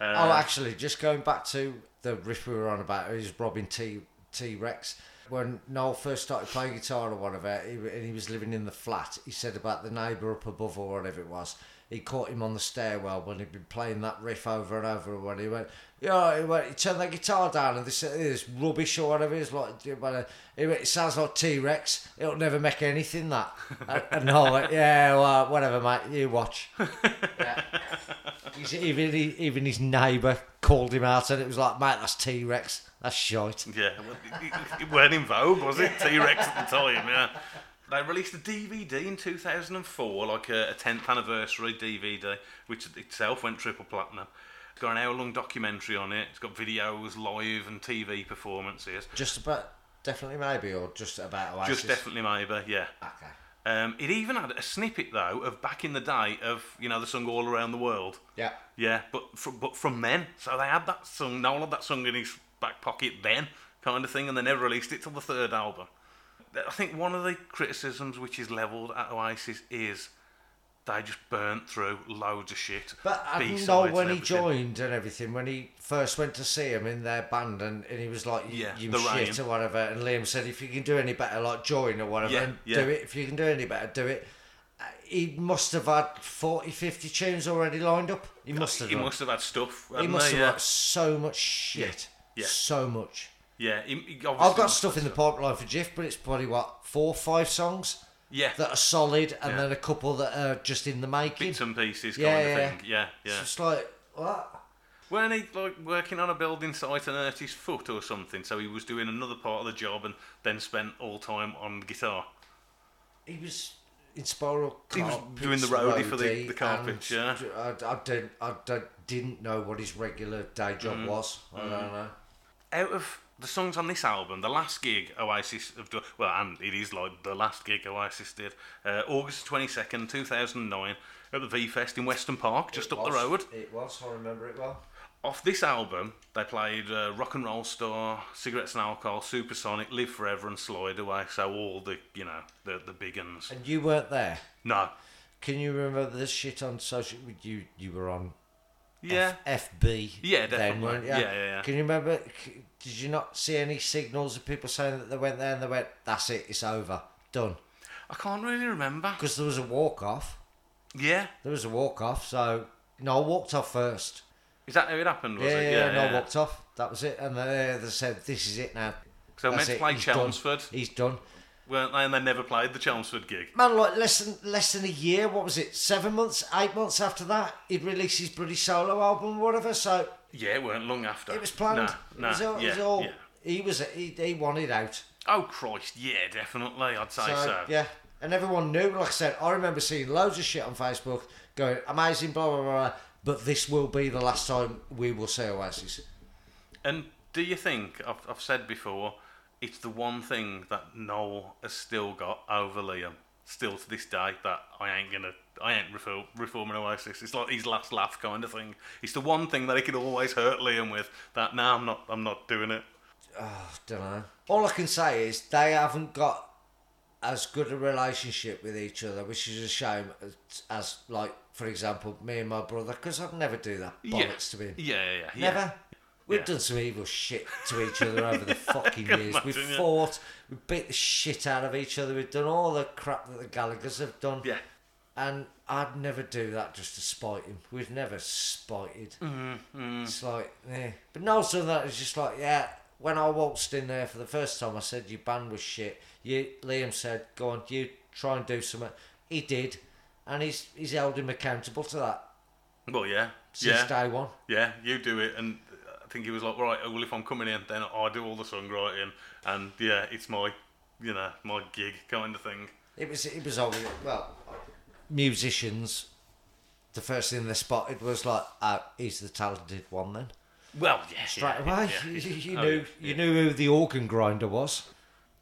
Uh, oh, actually, just going back to the riff we were on about, is Robin T T Rex. When Noel first started playing guitar or whatever, and he was living in the flat, he said about the neighbour up above or whatever it was. He caught him on the stairwell when he'd been playing that riff over and over. And when he went, yeah, he went, he turned the guitar down and this, this rubbish or whatever. It's like, he went, it sounds like T Rex. It'll never make anything that. and, and Noel went, yeah, well, whatever, mate. You watch. He's, even even his neighbour called him out, and it was like, mate, that's T Rex. That's shite. Yeah, well, it, it, it weren't in vogue, was it? T Rex at the time, yeah. They released a DVD in 2004, like a, a 10th anniversary DVD, which itself went triple platinum. It's got an hour long documentary on it, it's got videos, live, and TV performances. Just about, definitely maybe, or just about Oasis. Just definitely maybe, yeah. Okay. Um, it even had a snippet though of back in the day of you know the song "All Around the World." Yeah. Yeah, but from, but from then, so they had that song. Noel had that song in his back pocket then, kind of thing, and they never released it till the third album. I think one of the criticisms which is levelled at Oasis is they just burnt through loads of shit. But I know when he everything. joined and everything, when he first went to see him in their band, and, and he was like, Yeah, you shit or whatever, and Liam said, if you can do any better, like join or whatever, Yeah, and yeah. do it. If you can do any better, do it. Uh, He must have had 40, 50 tunes already lined up. He must have. He done. must have had stuff. He must they? have yeah. got so much shit. Yeah. So much. Yeah, he, he I've got stuff in the pipeline for Jiff, but it's probably what four, five songs Yeah, that are solid, and Yeah. then a couple that are just in the making. bits and pieces Yeah, kind of yeah. thing. Yeah, It's yeah. just like what? Weren't he like working on a building site and hurt his foot or something? So he was doing another part of the job and then spent all time on guitar. He was in Spiral. He was doing the roadie for the- roadie, the carpets, and yeah. I, I didn't. I don't, didn't know what his regular day job Mm-hmm. was. I don't know. Out of the songs on this album, the last gig Oasis have done, well, and it is like the last gig Oasis did, uh, August 22nd, 2009, at the V Fest in Weston Park, just It up the road. It was. I remember it well. Off this album, they played uh, Rock and Roll Star, Cigarettes and Alcohol, Supersonic, Live Forever, and Slide Away. So all the, you know, the the big uns. And you weren't there. No, Can you remember this shit on social? You you were on yeah, F- FB. Yeah, Then, definitely. you? Yeah, yeah, yeah. Can you remember? Did you not see any signals of people saying that they went there and they went, "That's it, it's over, done"? I can't really remember. Because there was a walk off. Yeah, There was a walk off. So no, I walked off first. is that how it happened? Was yeah, it? yeah, yeah, no, I walked off. That was it. And they, uh, they said, "This is it now." So meant to play he's done. Chelmsford, He's done. weren't they? And they never played the Chelmsford gig. Man, like less than less than a year. What was it? Seven months, eight months after that, he'd release his bloody solo album, or whatever. So Yeah, it weren't long after. it was planned. No, it was all, yeah, it was all yeah. he was. He, he wanted out. Oh Christ, yeah, definitely. I'd say so. So, yeah, and everyone knew. Like I said, I remember seeing loads of shit on Facebook going amazing, blah blah blah. But this will be the last time we will see Oasis. And do you think I've, I've said before, it's the one thing that Noel has still got over Liam, still to this day. That I ain't gonna, I ain't reform, reforming Oasis. It's like his last laugh kind of thing. It's the one thing that he could always hurt Liam with. That no, I'm not, I'm not doing it. I don't know. All I can say is they haven't got as good a relationship with each other, which is a shame. As, as like, for example, me and my brother, because I'd never do that Yeah, to him. yeah, yeah, yeah. yeah. Never. We've Yeah. done some evil shit to each other over the fucking years. We've imagine, yeah. fought, we beat the shit out of each other. We've done all the crap that the Gallaghers have done. Yeah. and I'd never do that just to spite him. We've never spited. Mm-hmm, It's like, yeah. But no, so that it's just like, yeah. When I waltzed in there for the first time, I said your band was shit. You, Liam said, "Go on, you try and do something." He did, and he's he's held him accountable to that Well, yeah, since yeah, day one. yeah. You do it, and I think he was like, right. Well, if I'm coming in, then I do all the songwriting, and yeah, it's my, you know, my gig kind of thing. It was it was always well, musicians. The first thing they spotted was like, uh, he's the talented one. Then Well, yeah, straight yeah, away, yeah, you, yeah. you Oh, knew yeah, you knew who the organ grinder was.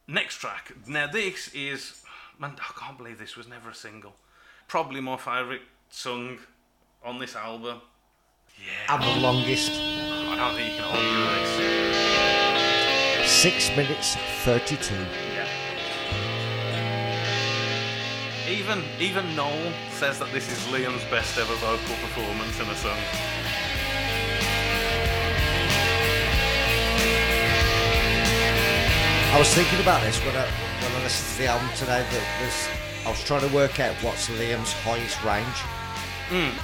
Next track. Now this is man, I can't believe this was never a single. Probably my favourite song on this album. Yeah, And the longest, I don't think you can argue with this. six minutes thirty-two. Yeah. Even even Noel says that this is Liam's best ever vocal performance in a song. I was thinking about this when I when I listened to the album today. That there's, I was trying to work out what's Liam's highest range, hmm.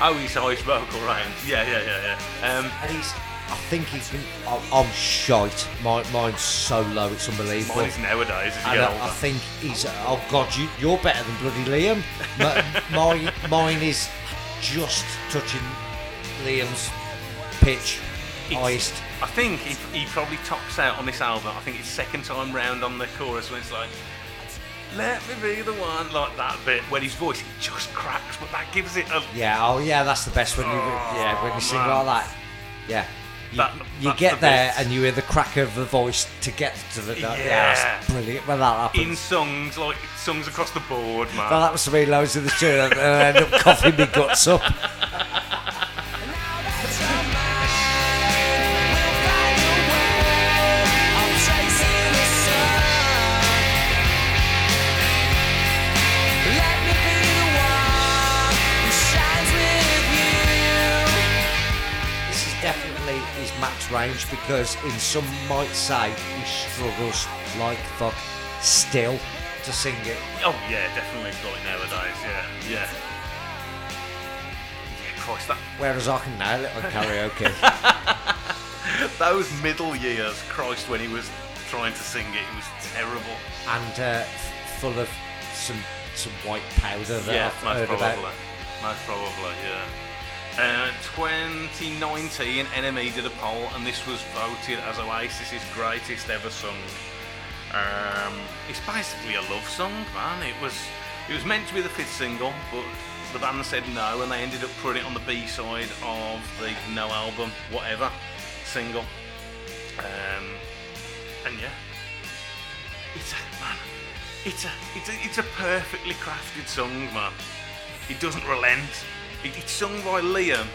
Oh, he's highest vocal range. Yeah, yeah, yeah, yeah. Um, and he's. I think he can. I'm, I'm shite. My, mine's so low, it's unbelievable. mine is nowadays as you And get I, I think he's. Oh God, you, you're better than bloody Liam. My, my, mine is just touching Liam's pitch, It's- highest. I think he, he probably tops out on this album. I think it's second time round on the chorus when it's like, "Let me be the one," like that bit when his voice just cracks, but that gives it a Yeah, oh yeah, that's the best when you oh, yeah when you sing man. like that. Yeah. You, That- you get the there and you hear the crack of the voice to get to the. Yeah, Yeah. that's brilliant when that happens. in songs like songs across the board, man. Well, that happens to me loads of the tune and I end up coughing my guts up. range because in some might say he struggles like fuck still to sing it. Oh yeah, definitely like nowadays. Yeah, yeah. Yeah, Christ, that Whereas I can nail it on karaoke. those middle years, Christ, when he was trying to sing it, it was terrible. and uh, full of some some white powder that yeah, I've most heard probably, about. most probably, yeah. Uh, 2019, NME did a poll, and this was voted as Oasis's greatest ever song. Um, it's basically a love song, man. It was it was meant to be the fifth single, but the band said no, and they ended up putting it on the B side of the No album, whatever single. Um, and yeah, it's a man. It's a it's a it's a perfectly crafted song, man. It doesn't relent. It, it's sung by Liam,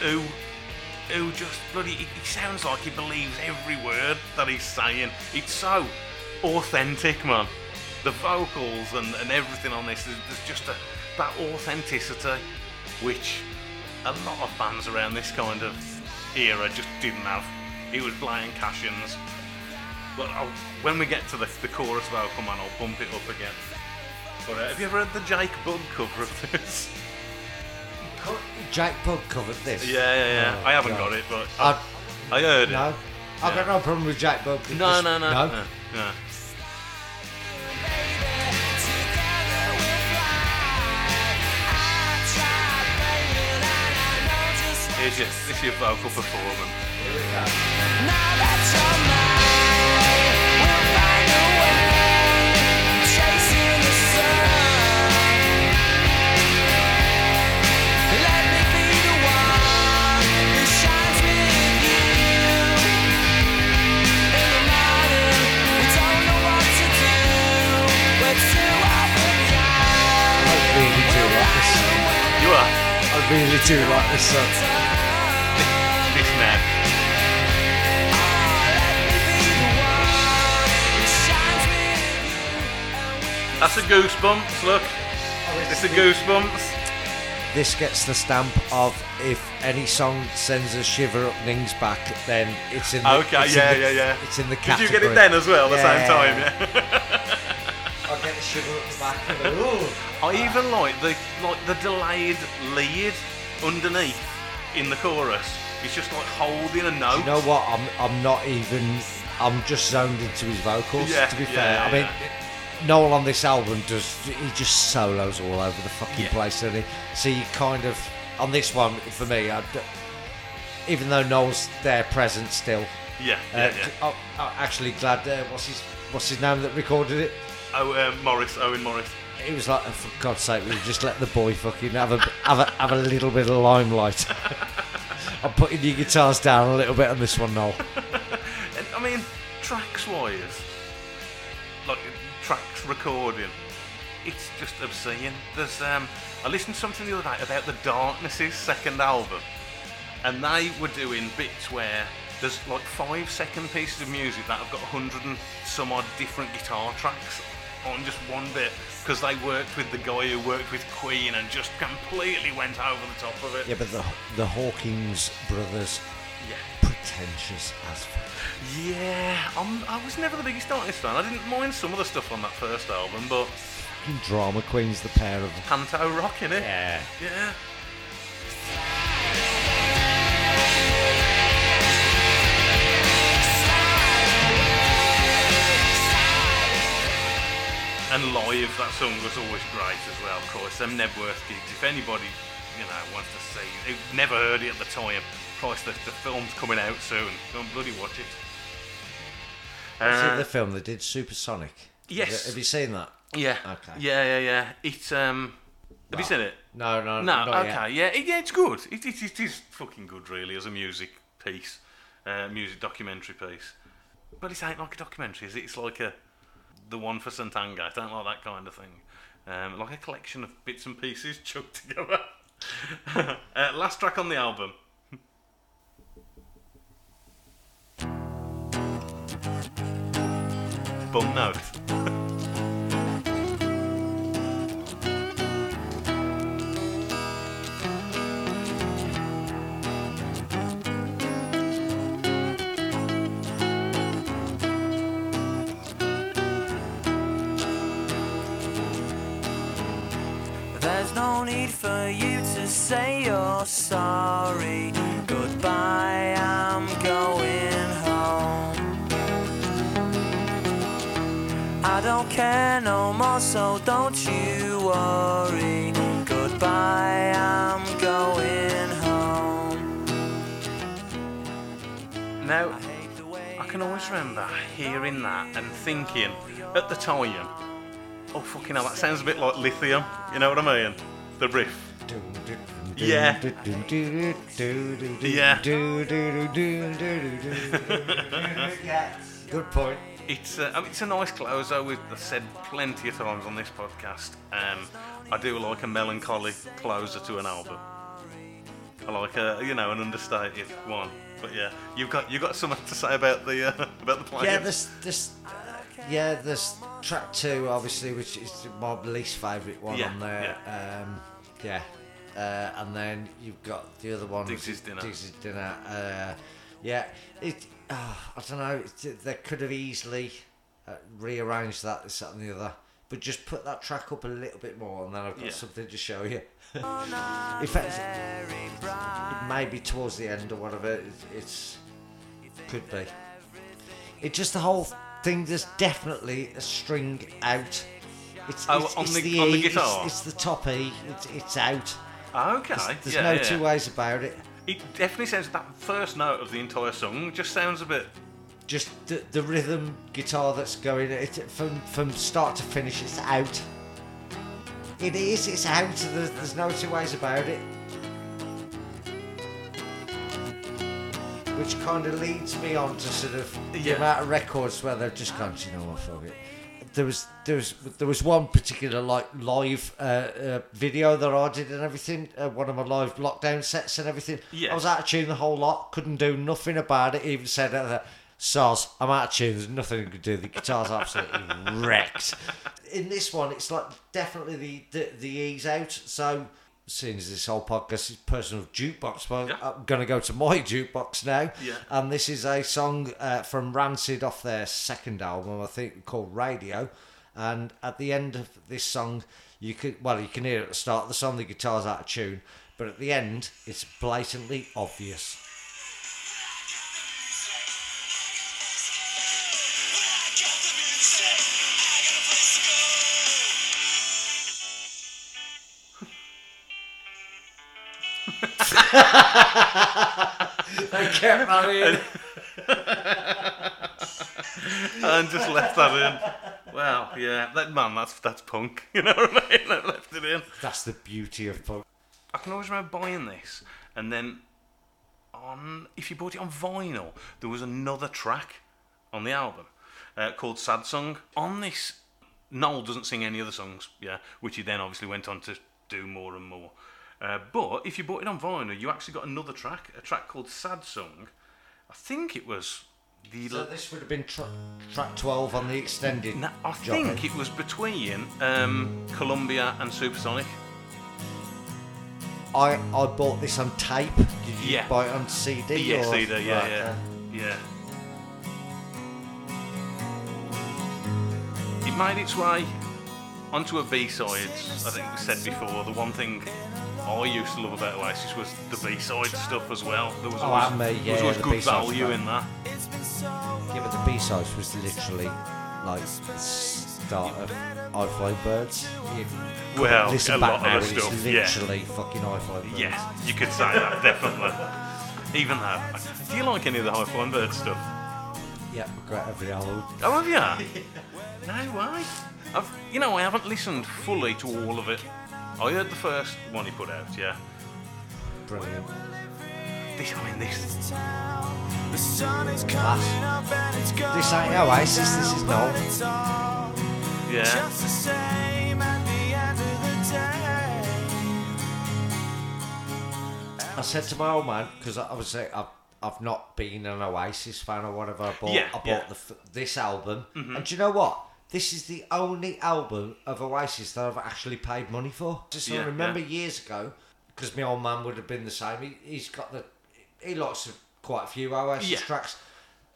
who who just bloody. He, sounds like he believes every word that he's saying. It's so authentic, man. The vocals and, and everything on this, there's, just a that authenticity, which a lot of bands around this kind of era just didn't have. It was blind cash-ins. But I'll, when we get to the, the chorus vocal, man, I'll bump it up again. But uh, have you ever heard the Jake Bugg cover of this? Jack Bug covered this. yeah, yeah, yeah. Oh, I haven't God. got it, but I, I, I heard no, it. I've got no problem with Jack Bug. No, no, no, no. no, no. Here's your, this your vocal performance. I really do like this song. this now. That's a goosebumps. Look, oh, it's a goosebumps. This gets the stamp of if any song sends a shiver up Ning's back, then it's in the Okay, yeah, in the, yeah, yeah. It's in the Did you get it then as well at the same time? Yeah. I get the shiver up the back. And, ooh. I even like the like the delayed lead underneath in the chorus. He's just like holding a note. You know what? I'm I'm not even. I'm just zoned into his vocals. Yeah, to be yeah, fair, yeah, I mean. Noel on this album does. He just solos all over the fucking place, doesn't he? So you kind of on this one for me. I even though Noel's there present still, Yeah, uh, yeah, yeah. oh, I'm actually glad. Uh, what's his What's his name that recorded it? Oh, uh, Morris, Owen Morris. He was like, for God's sake, we just let the boy fucking have a have a, have a little bit of limelight. I'm putting your guitars down a little bit on this one, Noel. And, I mean, tracks wise, like tracks recording, it's just obscene. There's um, I listened to something the other night about the Darkness's second album, and they were doing bits where there's like five second pieces of music that have got hundred and some odd different guitar tracks on just one bit because they worked with the guy who worked with Queen and just completely went over the top of it. Yeah, but the the Hawkins brothers, Yeah. pretentious as fuck. Yeah, I'm, I was never the biggest Darkness fan. I didn't mind some of the stuff on that first album, but drama queens, the pair of them. Panto rock in it. Yeah. Yeah. And live, that song was always great as well, of course. Them Knebworth gigs, if anybody, you know, wants to see, they've never heard it at the time. Christ, the, the film's coming out soon. Go and bloody watch it. Uh, the film they did, Supersonic. Yes. Have you seen that? yeah. Okay. Yeah, yeah, yeah. It's um. Have you seen it? No, no, No. okay. yet. Yeah. It, yeah. It's good. It, it, it is fucking good, really, as a music piece, uh, music documentary piece. But it ain't like a documentary, is it? It's like a the one for Santanga. I don't like that kind of thing. Um, like a collection of bits and pieces chucked together. uh, last track on the album. Bum note. need for you to say you're sorry. Goodbye, I'm going home. I don't care no more, so don't you worry. Goodbye, I'm going home. Now, I hate the way I can always remember hearing that and thinking at the time, oh fucking hell, that sounds a bit like lithium. You know what I mean? The riff. Yeah. Yeah. Good point. It's uh, mean, it's a nice closer. We've said plenty of times on this podcast. Um, I do like a melancholy closer to an album. I like a you know an understated one. But yeah, you've got you have got something to say about the uh, about the playing. Yeah, this this yeah, there's track two, obviously, which is my least favourite one Yeah, on there. Um, yeah, uh, and then you've got the other one. Digsy's Dinner. Digsy's dinner. Uh, yeah, it. Uh, I don't know. It, they could have easily uh, rearranged that, this, that, and the other. But just put that track up a little bit more, and then I've got Yeah. something to show you. In fact, it may be towards the end or whatever. It, it's could be. It just the whole thing. There's definitely a string out. It's, Oh, it's, on it's the- the, on the E, it's- guitar? It's, the top E. It's, it's out. Ah, okay. There's, there's yeah, no yeah. two ways about it. It definitely sounds that first note of the entire song just sounds a bit. Just the, the rhythm guitar that's going it from from start to finish. It's out. It is. It's out. There's, there's no two ways about it. Which kind of leads me on to sort of the Yeah. amount of records where they've just gone, "Do you know what, fuck it. There was there was there was one particular like live uh, uh, video that I did and everything. Uh, one of my live lockdown sets and everything. Yeah. I was out of tune the whole lot. Couldn't do nothing about it. Even said that. Soz, I'm out of tune. There's nothing you can do. The guitar's absolutely wrecked. In this one, it's like definitely the the, the ease out. So, seeing as this whole podcast is personal jukebox, well, Yeah. I'm gonna go to my jukebox now. Yeah. And this is a song uh, from Rancid off their second album, I think, called Radio. And at the end of this song, you could well, you can hear at the start of the song the guitar's out of tune, but at the end, it's blatantly obvious. They kept that in. and just left that in. Wow, yeah, that man, that's that's punk. You know what I mean? I left it in. That's the beauty of punk. I can always remember buying this, and then on if you bought it on vinyl, there was another track on the album uh, called "Sad Song." On this, Noel doesn't sing any other songs, yeah, which he then obviously went on to do more and more. Uh, but if you bought it on vinyl, you actually got another track, a track called "Sad Song." I think it was the. So this would have been tra- track 12 on the extended. No, I think it was between um, Columbia and Supersonic. I, I bought this on tape. Did you Yeah. buy it on CD? Yeah, or? CD, yeah, Right, yeah, okay. yeah. It made its way onto a B-sides. I think we said before. The one thing I used to love about Oasis was the B-side stuff as well. There was Oh, always, and me, there was always the good B-sides value in that. Yeah, but the B-sides was literally like the start of High Flying Birds. You Well, listen a back lot now of the stuff, it's yeah. literally fucking High Flying Birds. Yeah, you could say that definitely. Even that. Do you like any of the High Flying Bird stuff? Yeah, regret every album. Oh, have you? no way. I've, you know, I haven't listened fully to all of it. I heard the first one he put out, yeah. Brilliant. This, I mean, this. The sun is coming up and it's. This ain't Oasis, this is Noel. Yeah. just the same at the end of the day. I said to my old man because I, I was saying I've, I've not been an Oasis fan or whatever. I bought Yeah, I bought yeah. Mm-hmm. the, this album, and do you know what? This is the only album of Oasis that I've actually paid money for. Just Yeah, I remember yeah. years ago, because my old man would have been the same. He, he's got the he likes quite a few Oasis Yeah. tracks,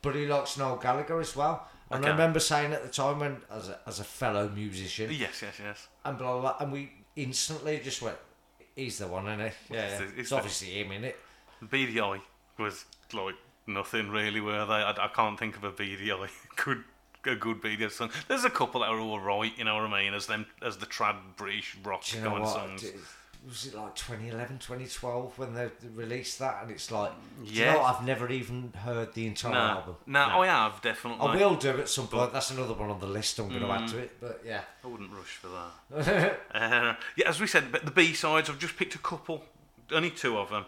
but he likes Noel Gallagher as well. And I remember saying at the time when, as a, as a fellow musician, Yes, yes, yes. and blah, blah blah, and we instantly just went, "He's the one, isn't he? Yeah, It's the- it's, it's the- obviously him, in it." Beady Eye was like nothing really, were they? I, I can't think of a Beady Eye good a good Beady Eye song. There's a couple that are all right, you know what I mean, as them as the trad British rock Do you know what? songs. D- Was it like 2011, 2012 when they released that? And it's like, do you know? I've never even heard the entire No, album. no, I have definitely. I will do at some point. That's another one on the list I'm going to add to Mm. it. But yeah. I wouldn't rush for that. uh, yeah, as we said, but the B sides, I've just picked a couple, only two of them.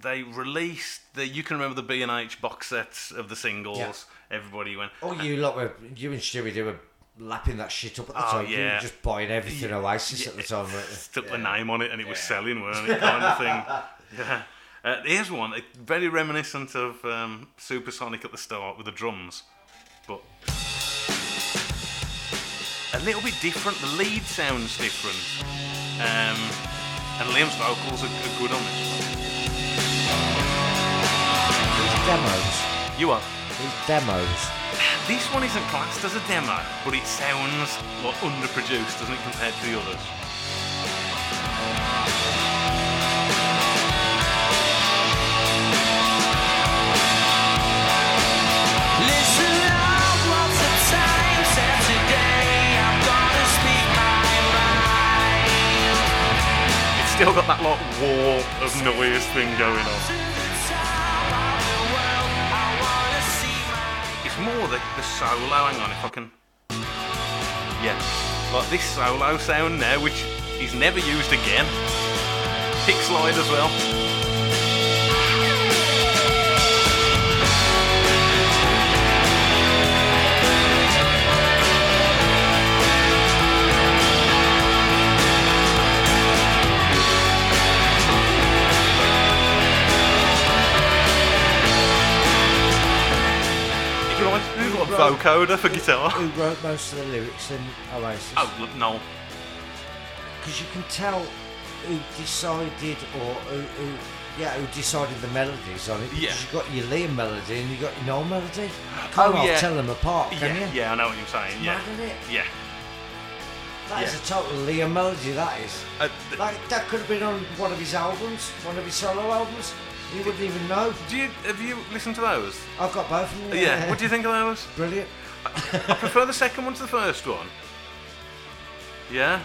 They released the. You can remember the B and H box sets of the singles. Yeah. Everybody went. Oh, you lot were, you and Stewie, they were lapping that shit up at the Oh, time. You were yeah. just buying everything Yeah, Oasis yeah, at the time? Stuck the name on it, and it was selling, weren't it? Kind of thing. Yeah. Uh, here's one, very reminiscent of um, Supersonic at the start with the drums, but a little bit different. The lead sounds different, um, and Liam's vocals are, are good on this. Demos. You are. These demos. This one isn't classed as a demo, but it sounds like underproduced, doesn't it, compared to the others? Listen up, what's the time? Said today I'm gonna speak my mind. It's still got that like wall of noise thing going on. My the, the solo. Hang on, if I can. Yeah, like this solo sound now, which he's never used again. Pick slide as well. Vocoder for guitar? Who wrote most of the lyrics in Oasis? Oh, look, no. because you can tell who decided or who, who yeah who decided the melodies on it. Because Yeah. you got your Liam melody and you got your Noel melody. Oh, Can't half yeah. tell them apart, can Yeah, you? yeah, I know what you're saying. Yeah, Mad, it? yeah. That is Yeah. a total Liam melody, that is. Uh, th- Like, that could have been on one of his albums, one of his solo albums. You wouldn't even know. do you have you listened to those? I've got both of them. Yeah. What do you think of those? Brilliant. I prefer the second one to the first one. Yeah?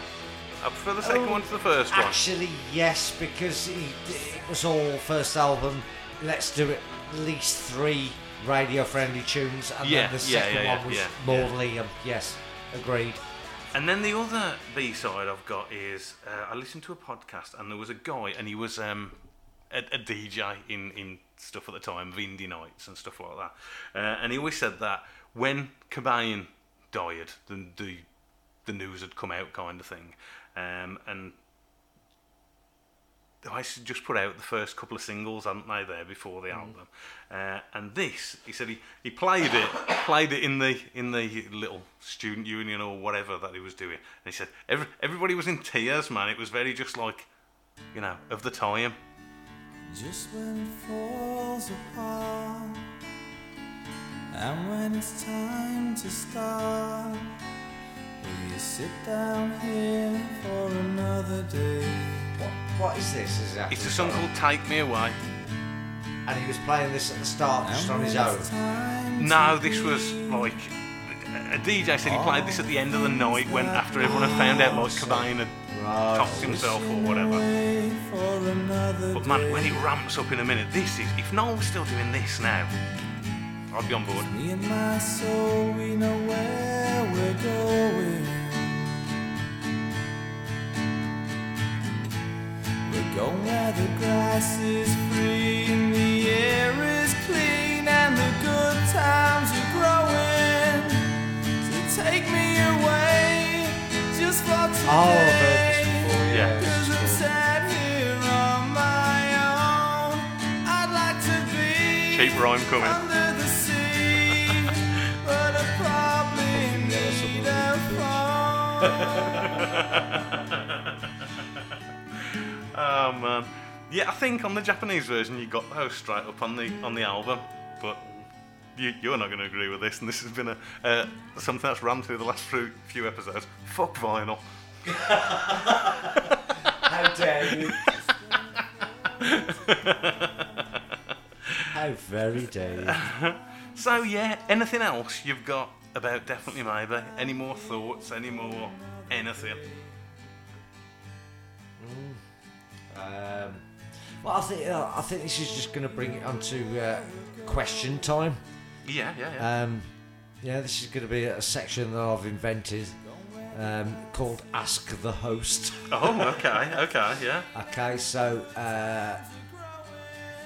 I prefer the second Oh, one to the first one. Actually, yes, because he, it was all first album. Let's do it. At least three radio-friendly tunes, and Yeah, then the yeah, second yeah, yeah, one was yeah, more yeah. Liam. Yes, agreed. And then the other B side I've got is uh, I listened to a podcast and there was a guy and he was um, a, a DJ in, in stuff at the time of indie nights and stuff like that. Uh, and he always said that when Cobain died, the, the the news had come out kind of thing. Um, and I just put out the first couple of singles, hadn't they, there before the album. Uh, and this, he said he, he played it, played it in the in the little student union or whatever that he was doing. And he said every, everybody was in tears, man. It was very just like, you know, of the time. Just when it falls apart, and when it's time to start, will you sit down here for another day? What, what is this? Is that It's a song called "Take Me Away." And he was playing this at the start, just on his own. No, this was like a DJ said he played this at the end of the night when after everyone had found out like Cobain had Right. topped himself or whatever. But man, when it ramps up in a minute, this is if Noel was still doing this now, I'd be on board. Me and my soul, we know where we're going. We're going where the grass is free and the air is clean and the good times are growing. So take me away just for oh, today. Oh, I've heard a phone. Oh man, yeah, I think on the Japanese version you got those straight up on the on the album, but you, you're not going to agree with this, and this has been a uh, something that's run through the last few, few episodes. Fuck vinyl. How dare you? How very you? So yeah, anything else you've got about definitely maybe? Any more thoughts? Any more anything? Um, well, I think uh, I think this is just going to bring it onto uh, question time. Yeah, yeah, yeah. Um, yeah, this is going to be a section that I've invented um, called Ask the Host. oh, okay, okay, yeah. Okay, so uh,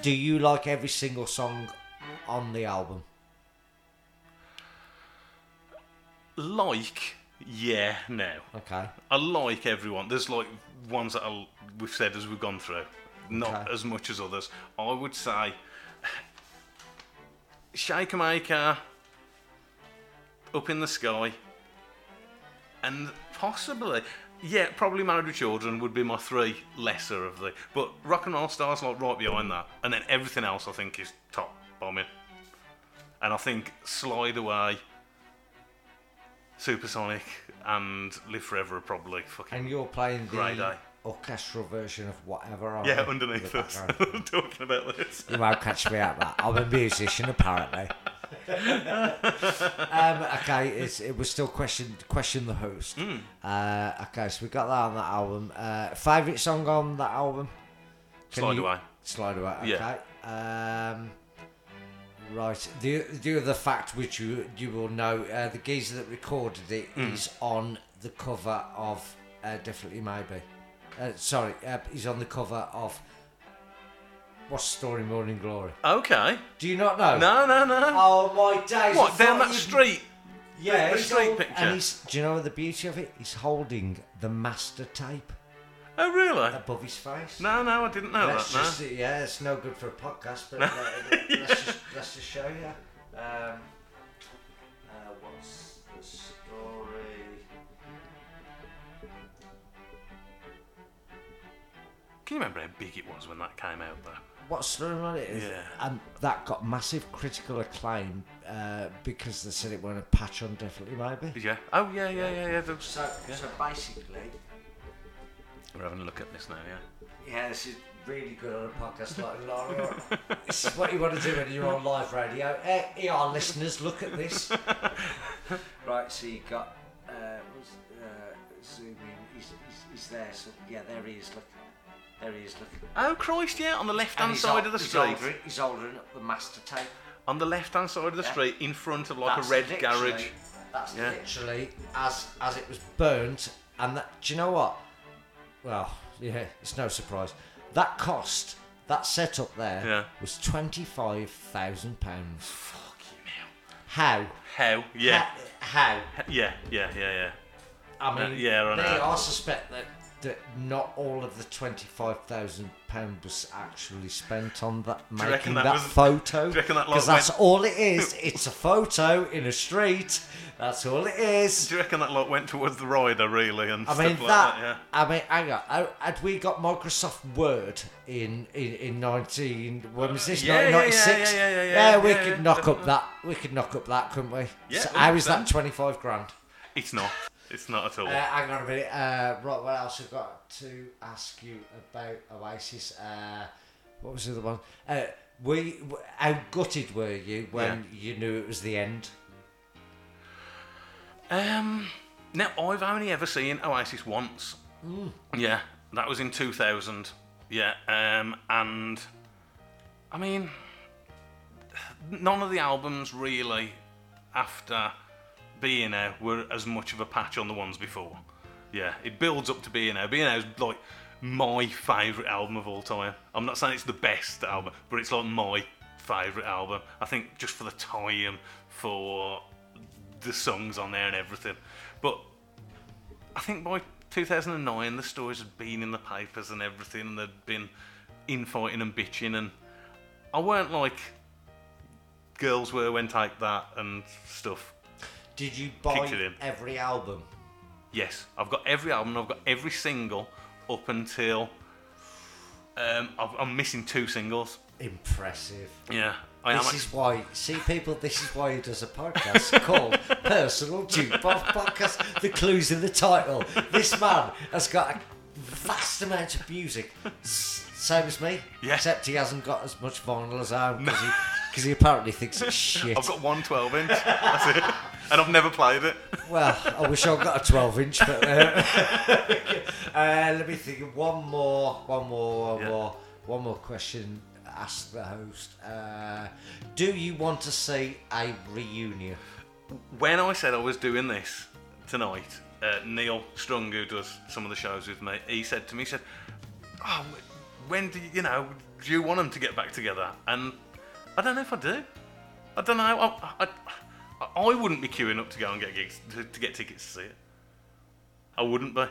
do you like every single song on the album? Like, yeah, no. Okay. I like everyone. There's like ones that I, we've said as we've gone through, not Okay. as much as others. I would say Shaker Maker, Up in the Sky, and possibly, yeah, probably Married with Children would be my three lesser of the. But Rock and Roll Stars like right behind that, and then everything else I think is top bombing. And I think Slide Away, Supersonic, and Live Forever are probably fucking And you're playing the day. orchestral version of whatever. yeah underneath us talking about this. You won't catch me out that. I'm a musician, apparently. Um, okay, it's, it was still question question the host. Hmm. Uh, okay, so we got that on that album. Uh, favorite song on that album? Can Slide you- Away. Slide away. Okay. Yeah. Um, right. The the other fact which you you will know, uh, the geezer that recorded it is Hmm. on the cover of uh, definitely maybe. Uh, sorry, uh, he's on the cover of. What's the story, Morning Glory? Okay. Do you not know? No, no, no. Oh my days! what down that street? Yeah, the street all- picture? And he's, do you know the beauty of it? He's holding the master tape Oh really? above his face. No, no, I didn't know Let's that. No. yeah, it's no good for a podcast, but uh, let's, just, let's just show you. Um, uh, what's the story? Can you remember how big it was when that came out though? What's the on it? is- Yeah. And that got massive critical acclaim uh, because they said it weren't a patch on definitely maybe. Yeah. Oh yeah, yeah, yeah, yeah. there So, Yeah. so basically, We're having a look at this now. Yeah. yeah, this is really good on a podcast like Laura. this is what you want to do when you're on live radio. Eh, here, our listeners, look at this. right, so you got uh, what's, uh, zoom in. He's, he's, he's there. So yeah, there he is. Look, there he is. Look. Oh Christ! Yeah, on the left-hand side of the he's street. He's holding up the master tape. On the left-hand side of the Yeah. street, in front of like That's a red garage. That's Yeah. literally as as it was burnt, and that. Do you know what? Well, yeah, it's no surprise. That cost that setup there Yeah. was twenty five thousand pounds. Fucking hell. How? How? Yeah. How? Yeah. Yeah. Yeah. Yeah. I mean, Uh, yeah, I they. I suspect that that not all of the twenty five thousand pound was actually spent on that making that, that was- photo. do you reckon that, Because that's went- all it is. It's a photo in a street. That's all it is. Do you reckon that like went towards the rider really and I stuff mean like that. that? Yeah. I mean, hang on. Had- Had we got Microsoft Word in in, in nineteen? When was this? Yeah, yeah, yeah, yeah, yeah, yeah, yeah, we could knock up that. We could knock up that, couldn't we? Yeah, So how is that 100%. twenty five grand? It's not. It's not at all. Uh, hang on a minute. Uh, right, what else I've got to ask you about Oasis? Uh, what was the other one? Uh, we, how gutted were you when you knew it was the end? Um, now I've only ever seen Oasis once. Yeah, that was in 2000. Yeah, um, and I mean, none of the albums really after Be Here Now were as much of a patch on the ones before. Yeah, it builds up to Be Here Now. Being out is like my favourite album of all time. I'm not saying it's the best album, but it's like my favourite album. I think just for the time, for the songs on there and everything. But I think by 2009, the stories had been in the papers and everything, and they'd been infighting and bitching, and I weren't like girls were when take that and stuff. Did you buy Kicked it in. every album? Yes, I've got every album, I've got every single up until um, I've, I'm missing two singles. Impressive. Yeah, I. This act- is why, see, people, this is why he does a podcast called Personal Jukebox Podcast. The clues in the title. This man has got a vast amount of music, same as me, Yeah. except he hasn't got as much vinyl as I am because he, he apparently thinks it's shit. I've got one 12 inch. That's it. And I've never played it. Well, I wish I'd got a 12 inch, but uh, uh, let me think. One more, one more, one Yeah. more, one more question. Ask the host. Uh, do you want to see a reunion? when I said I was doing this tonight, uh, Neil Strung, who does some of the shows with me, he said to me, he said, "Oh, when do you, you know? Do you want them to get back together?" And I don't know if I do. I don't know. I, I, I, wouldn't be queuing up to go and get gigs to, to get tickets to see it. I wouldn't be.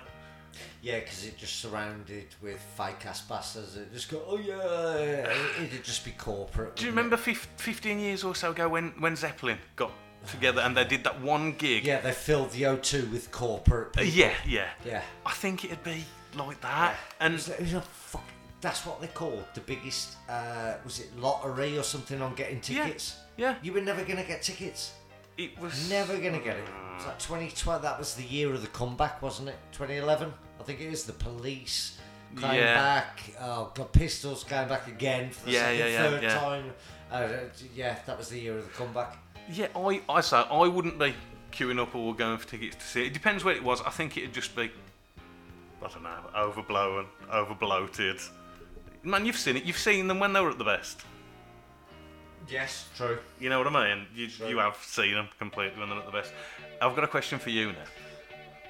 Yeah, because it just surrounded with fake ass bastards. It just go, oh yeah, it'd just be corporate. Do you remember fif- 15 years or so ago when, when Zeppelin got together and they did that one gig? Yeah, they filled the O2 with corporate. Uh, People. yeah, yeah. Yeah. I think it'd be like that. It And was, it was a fuck, that's what they called the biggest. Uh, was it lottery or something on getting Yeah, tickets? yeah. You were never gonna get tickets. It was Never gonna get it. It's like 2012. That was the year of the comeback, wasn't it? 2011. I think it is. The police came Yeah. back. Oh God, Pistols came back again for the Yeah, second, yeah, yeah, third yeah. time. Uh, yeah, that was the year of the comeback. Yeah, I, I say I wouldn't be queuing up or going for tickets to see it. It depends where it was. I think it'd just be, I don't know, overblown, overbloated. Man, you've seen it. You've seen them when they were at the best. Yes, true. You know what I mean? You, you have seen them completely when they're at the best. I've got a question for you now.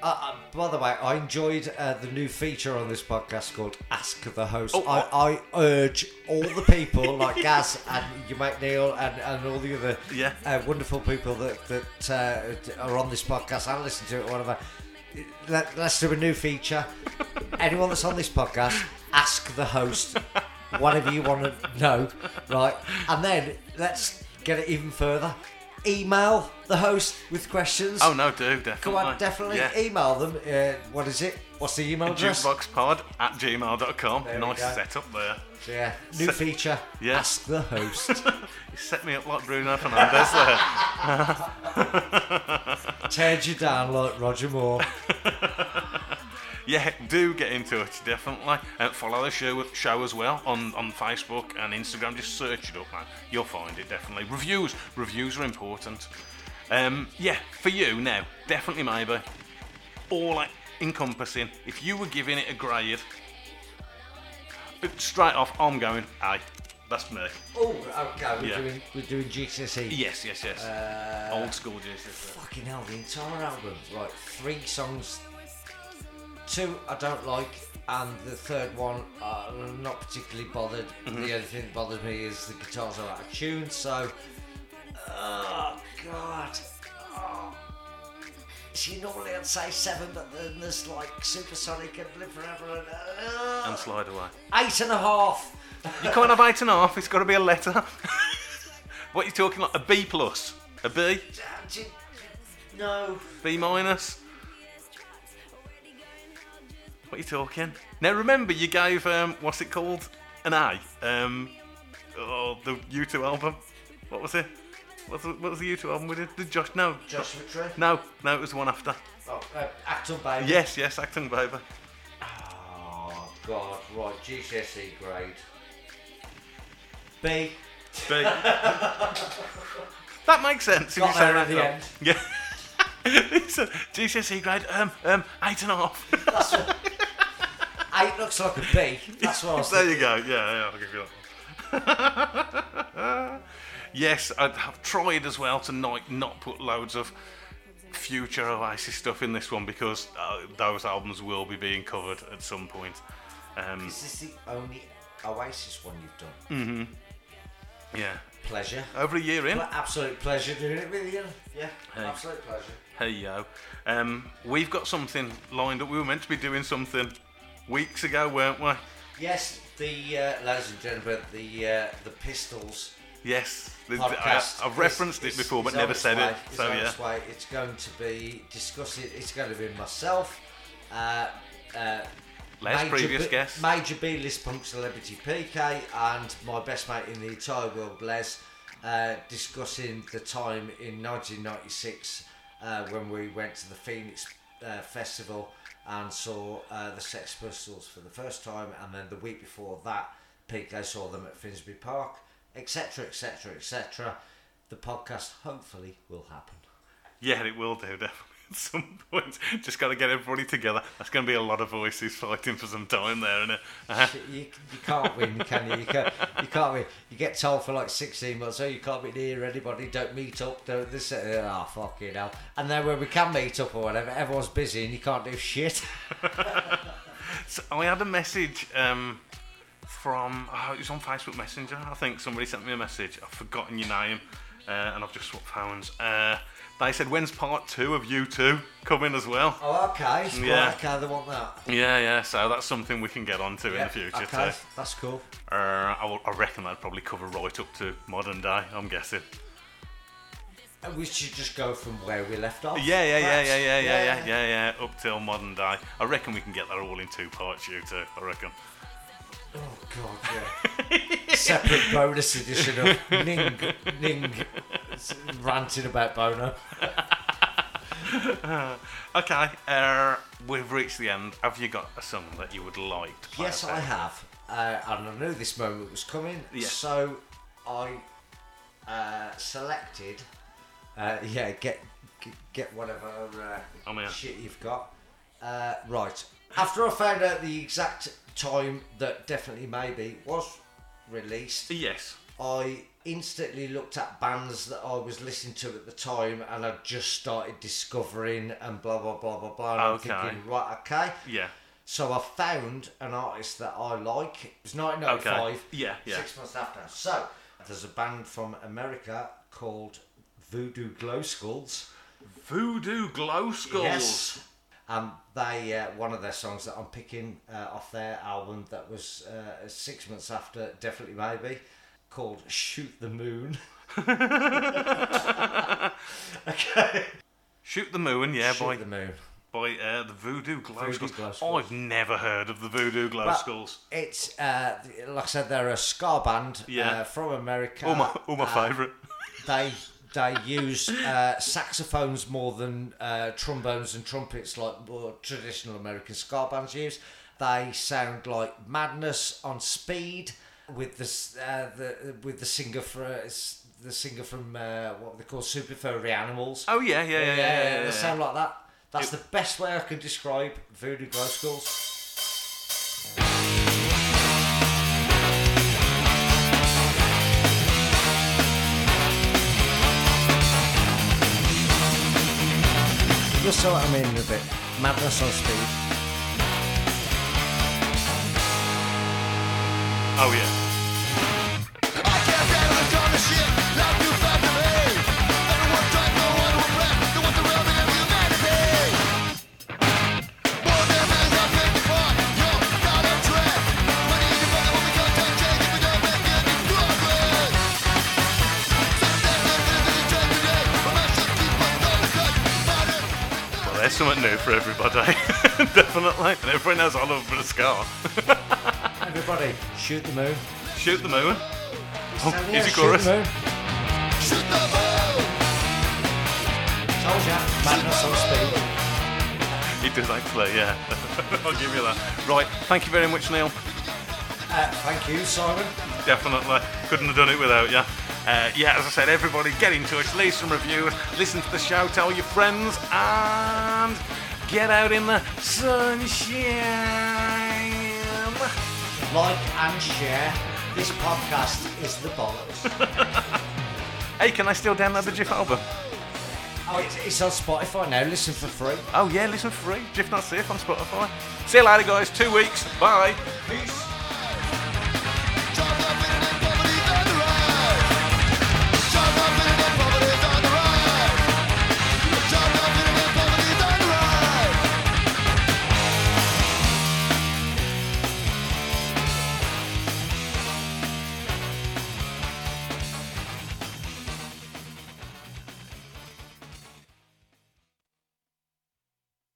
Uh, uh, by the way, I enjoyed uh, the new feature on this podcast called Ask the Host. Oh, I, I urge all the people like Gaz and you mate Neil and, and all the other Yeah. uh, wonderful people that, that uh, are on this podcast and listen to it, whatever. Let, let's do a new feature. Anyone that's on this podcast, ask the host whatever you want to know, right? And then let's get it even further. email the host with questions. Oh no, do definitely. Come on, definitely Yeah. email them. Uh, what is it? What's the email address? Jukeboxpod at gmail.com. There Nice setup there. Yeah, new Se- feature. Yeah. Ask the host. You set me up like Bruno Fernandes there. Teared you down like Roger Moore. Yeah, do get in touch, definitely. And follow the show, show as well on, on Facebook and Instagram. Just search it up, man. You'll find it, definitely. Reviews. Reviews are important. Um, yeah, for you now, definitely maybe. All encompassing. If you were giving it a grade, uh, straight off, I'm going A. That's me. Oh, okay. We're Yeah. doing we're doing GCSE. Yes, yes, yes. Uh, Old school Jesus. Fucking hell, the entire album. Right, three songs. Two I don't like, and the third one uh, I'm not particularly bothered. The only thing that bothers me is the guitars are out of tune. So, oh god. Oh. See, normally I'd say seven, but then there's like Supersonic and Live Forever and uh, And slide away. eight and a half. You can't have eight and a half. It's got to be a letter. what are you talking like? A B plus? A B? No. B minus? What are you talking? Now remember, you gave um, what's it called? An A. Um, oh, the U2 album. What was it? What was the, what was the U2 album we did? The Josh? No, Joshua Tree. no, no. It was the one after. Oh, uh, Achtung Baby. Yes, yes, Achtung Baby. Oh God! Right, GCSE grade. B. B. that makes sense. if Got you say there that at the end. Yeah. It's a GCSE grade, um, um, eight and a half. That's what. Eight looks like a B. That's what I was there thinking. you go. Yeah, yeah, I'll give you that one. yes, I'd have tried as well to not not put loads of future Oasis stuff in this one because uh, those albums will be being covered at some point. Um, Is this the only Oasis one you've done? Mhm. yeah, Pleasure. over a year in. Absolute pleasure doing it with you. Yeah, Hey. absolute pleasure. Hey yo, um, we've got something lined up. We were meant to be doing something weeks ago, weren't we? Yes, the uh, ladies and gentlemen, the uh, the Pistols Yes, the, podcast. I, have referenced is- it before, but never said way. it. So yeah, its way. It's going to be discussing. It's going to be myself. Uh, uh, Les, previous B, guest. Major B-list punk celebrity PK and my best mate in the entire world, Les, uh, discussing the time in 1996 uh, when we went to the Phoenix uh, Festival and saw uh, the Sex Pistols for the first time, and then the week before that, PK saw them at Finsbury Park, etc., etc., etc. The podcast hopefully will happen. yeah, it will do definitely some point. Just got to get everybody together. That's going to be a lot of voices fighting for some time there, isn't it? Uh-huh. you, you can't win, can you? You can't, you can't win. You get told for like 16 months, oh, you can't be near anybody, don't meet up, don't this, uh, oh, fucking hell. And then when we can meet up or whatever, everyone's busy and you can't do shit. So I had a message um, from oh, it was on Facebook Messenger. I think somebody sent me a message. I've forgotten your name, uh, and I've just swapped phones. Uh, they said, "When's part two of you two coming as well?" Oh, okay. Right, Yeah. okay, they want that. Yeah, yeah. So that's something we can get onto in the future okay, too. that's cool. Uh, I, will- I reckon that'd probably cover right up to modern day. I'm guessing. And we should just go from where we left off. Yeah, yeah, yeah, perhaps. yeah, yeah, yeah, yeah, yeah, yeah. Up till modern day. I reckon we can get that all in two parts. You two. I reckon. Oh, God, yeah. Separate bonus edition of Ning, Ning ranting about Bono. Okay, uh, we've reached the end. Have you got a song that you would like to play? Yes, I have. Uh, and I knew this moment was coming. Yeah. So I uh, selected. Uh, yeah, get get- get whatever uh, shit you've got. Uh, right. After I found out the exact time that Definitely Maybe was released, Yes. I instantly looked at bands that I was listening to at the time and I just started discovering and blah blah blah blah blah. And Okay. I'm thinking, right, okay. Yeah. So I found an artist that I like. It was 1995. Okay. Yeah, yeah. Six months after. So there's a band from America called Voodoo Glow Skulls. Voodoo Glow Skulls. Yes. Um, they uh, one of their songs that I'm picking uh, off their album that was uh, six months after, definitely maybe, called "Shoot the Moon." okay. Shoot the Moon, yeah, Shoot by the moon. by uh, the Voodoo Glow Voodoo Skulls. Glow. I've never heard of the Voodoo Glow Skulls. It's uh, like I said, they're a ska band Yeah. uh, from America. All my, all my Uh, favourite. They they use uh, saxophones more than uh, trombones and trumpets, like more traditional American ska bands use. They sound like madness on speed with the uh, the with the singer for the singer from uh, what they call Super Furry Animals. Oh yeah, yeah, yeah, yeah. yeah, yeah, they yeah. sound like that. That's It- the best way I can describe Voodoo Glow Skulls. Just so I'm in a bit. Madness on speed. Oh yeah. Something new for everybody. Definitely. And everyone knows I love a bit of ska. Everybody, shoot the moon. Shoot the moon. Oh, here, easy shoot chorus. the moon. Told ya. Madness on speed. It does actually, yeah. I'll give you that. Right, thank you very much, Neil. Uh, thank you, Simon. Definitely. Couldn't have done it without you. Uh, yeah, as I said, everybody get in touch, leave some reviews, listen to the show, tell your friends, and get out in the sunshine. Like and share. This podcast is the bollocks. Hey, can I still download the GIF album? oh, it's, it's on Spotify now. Listen for free. Oh, yeah, listen for free. GIF Not Safe on Spotify. See you later, guys. Two weeks. Bye. Peace.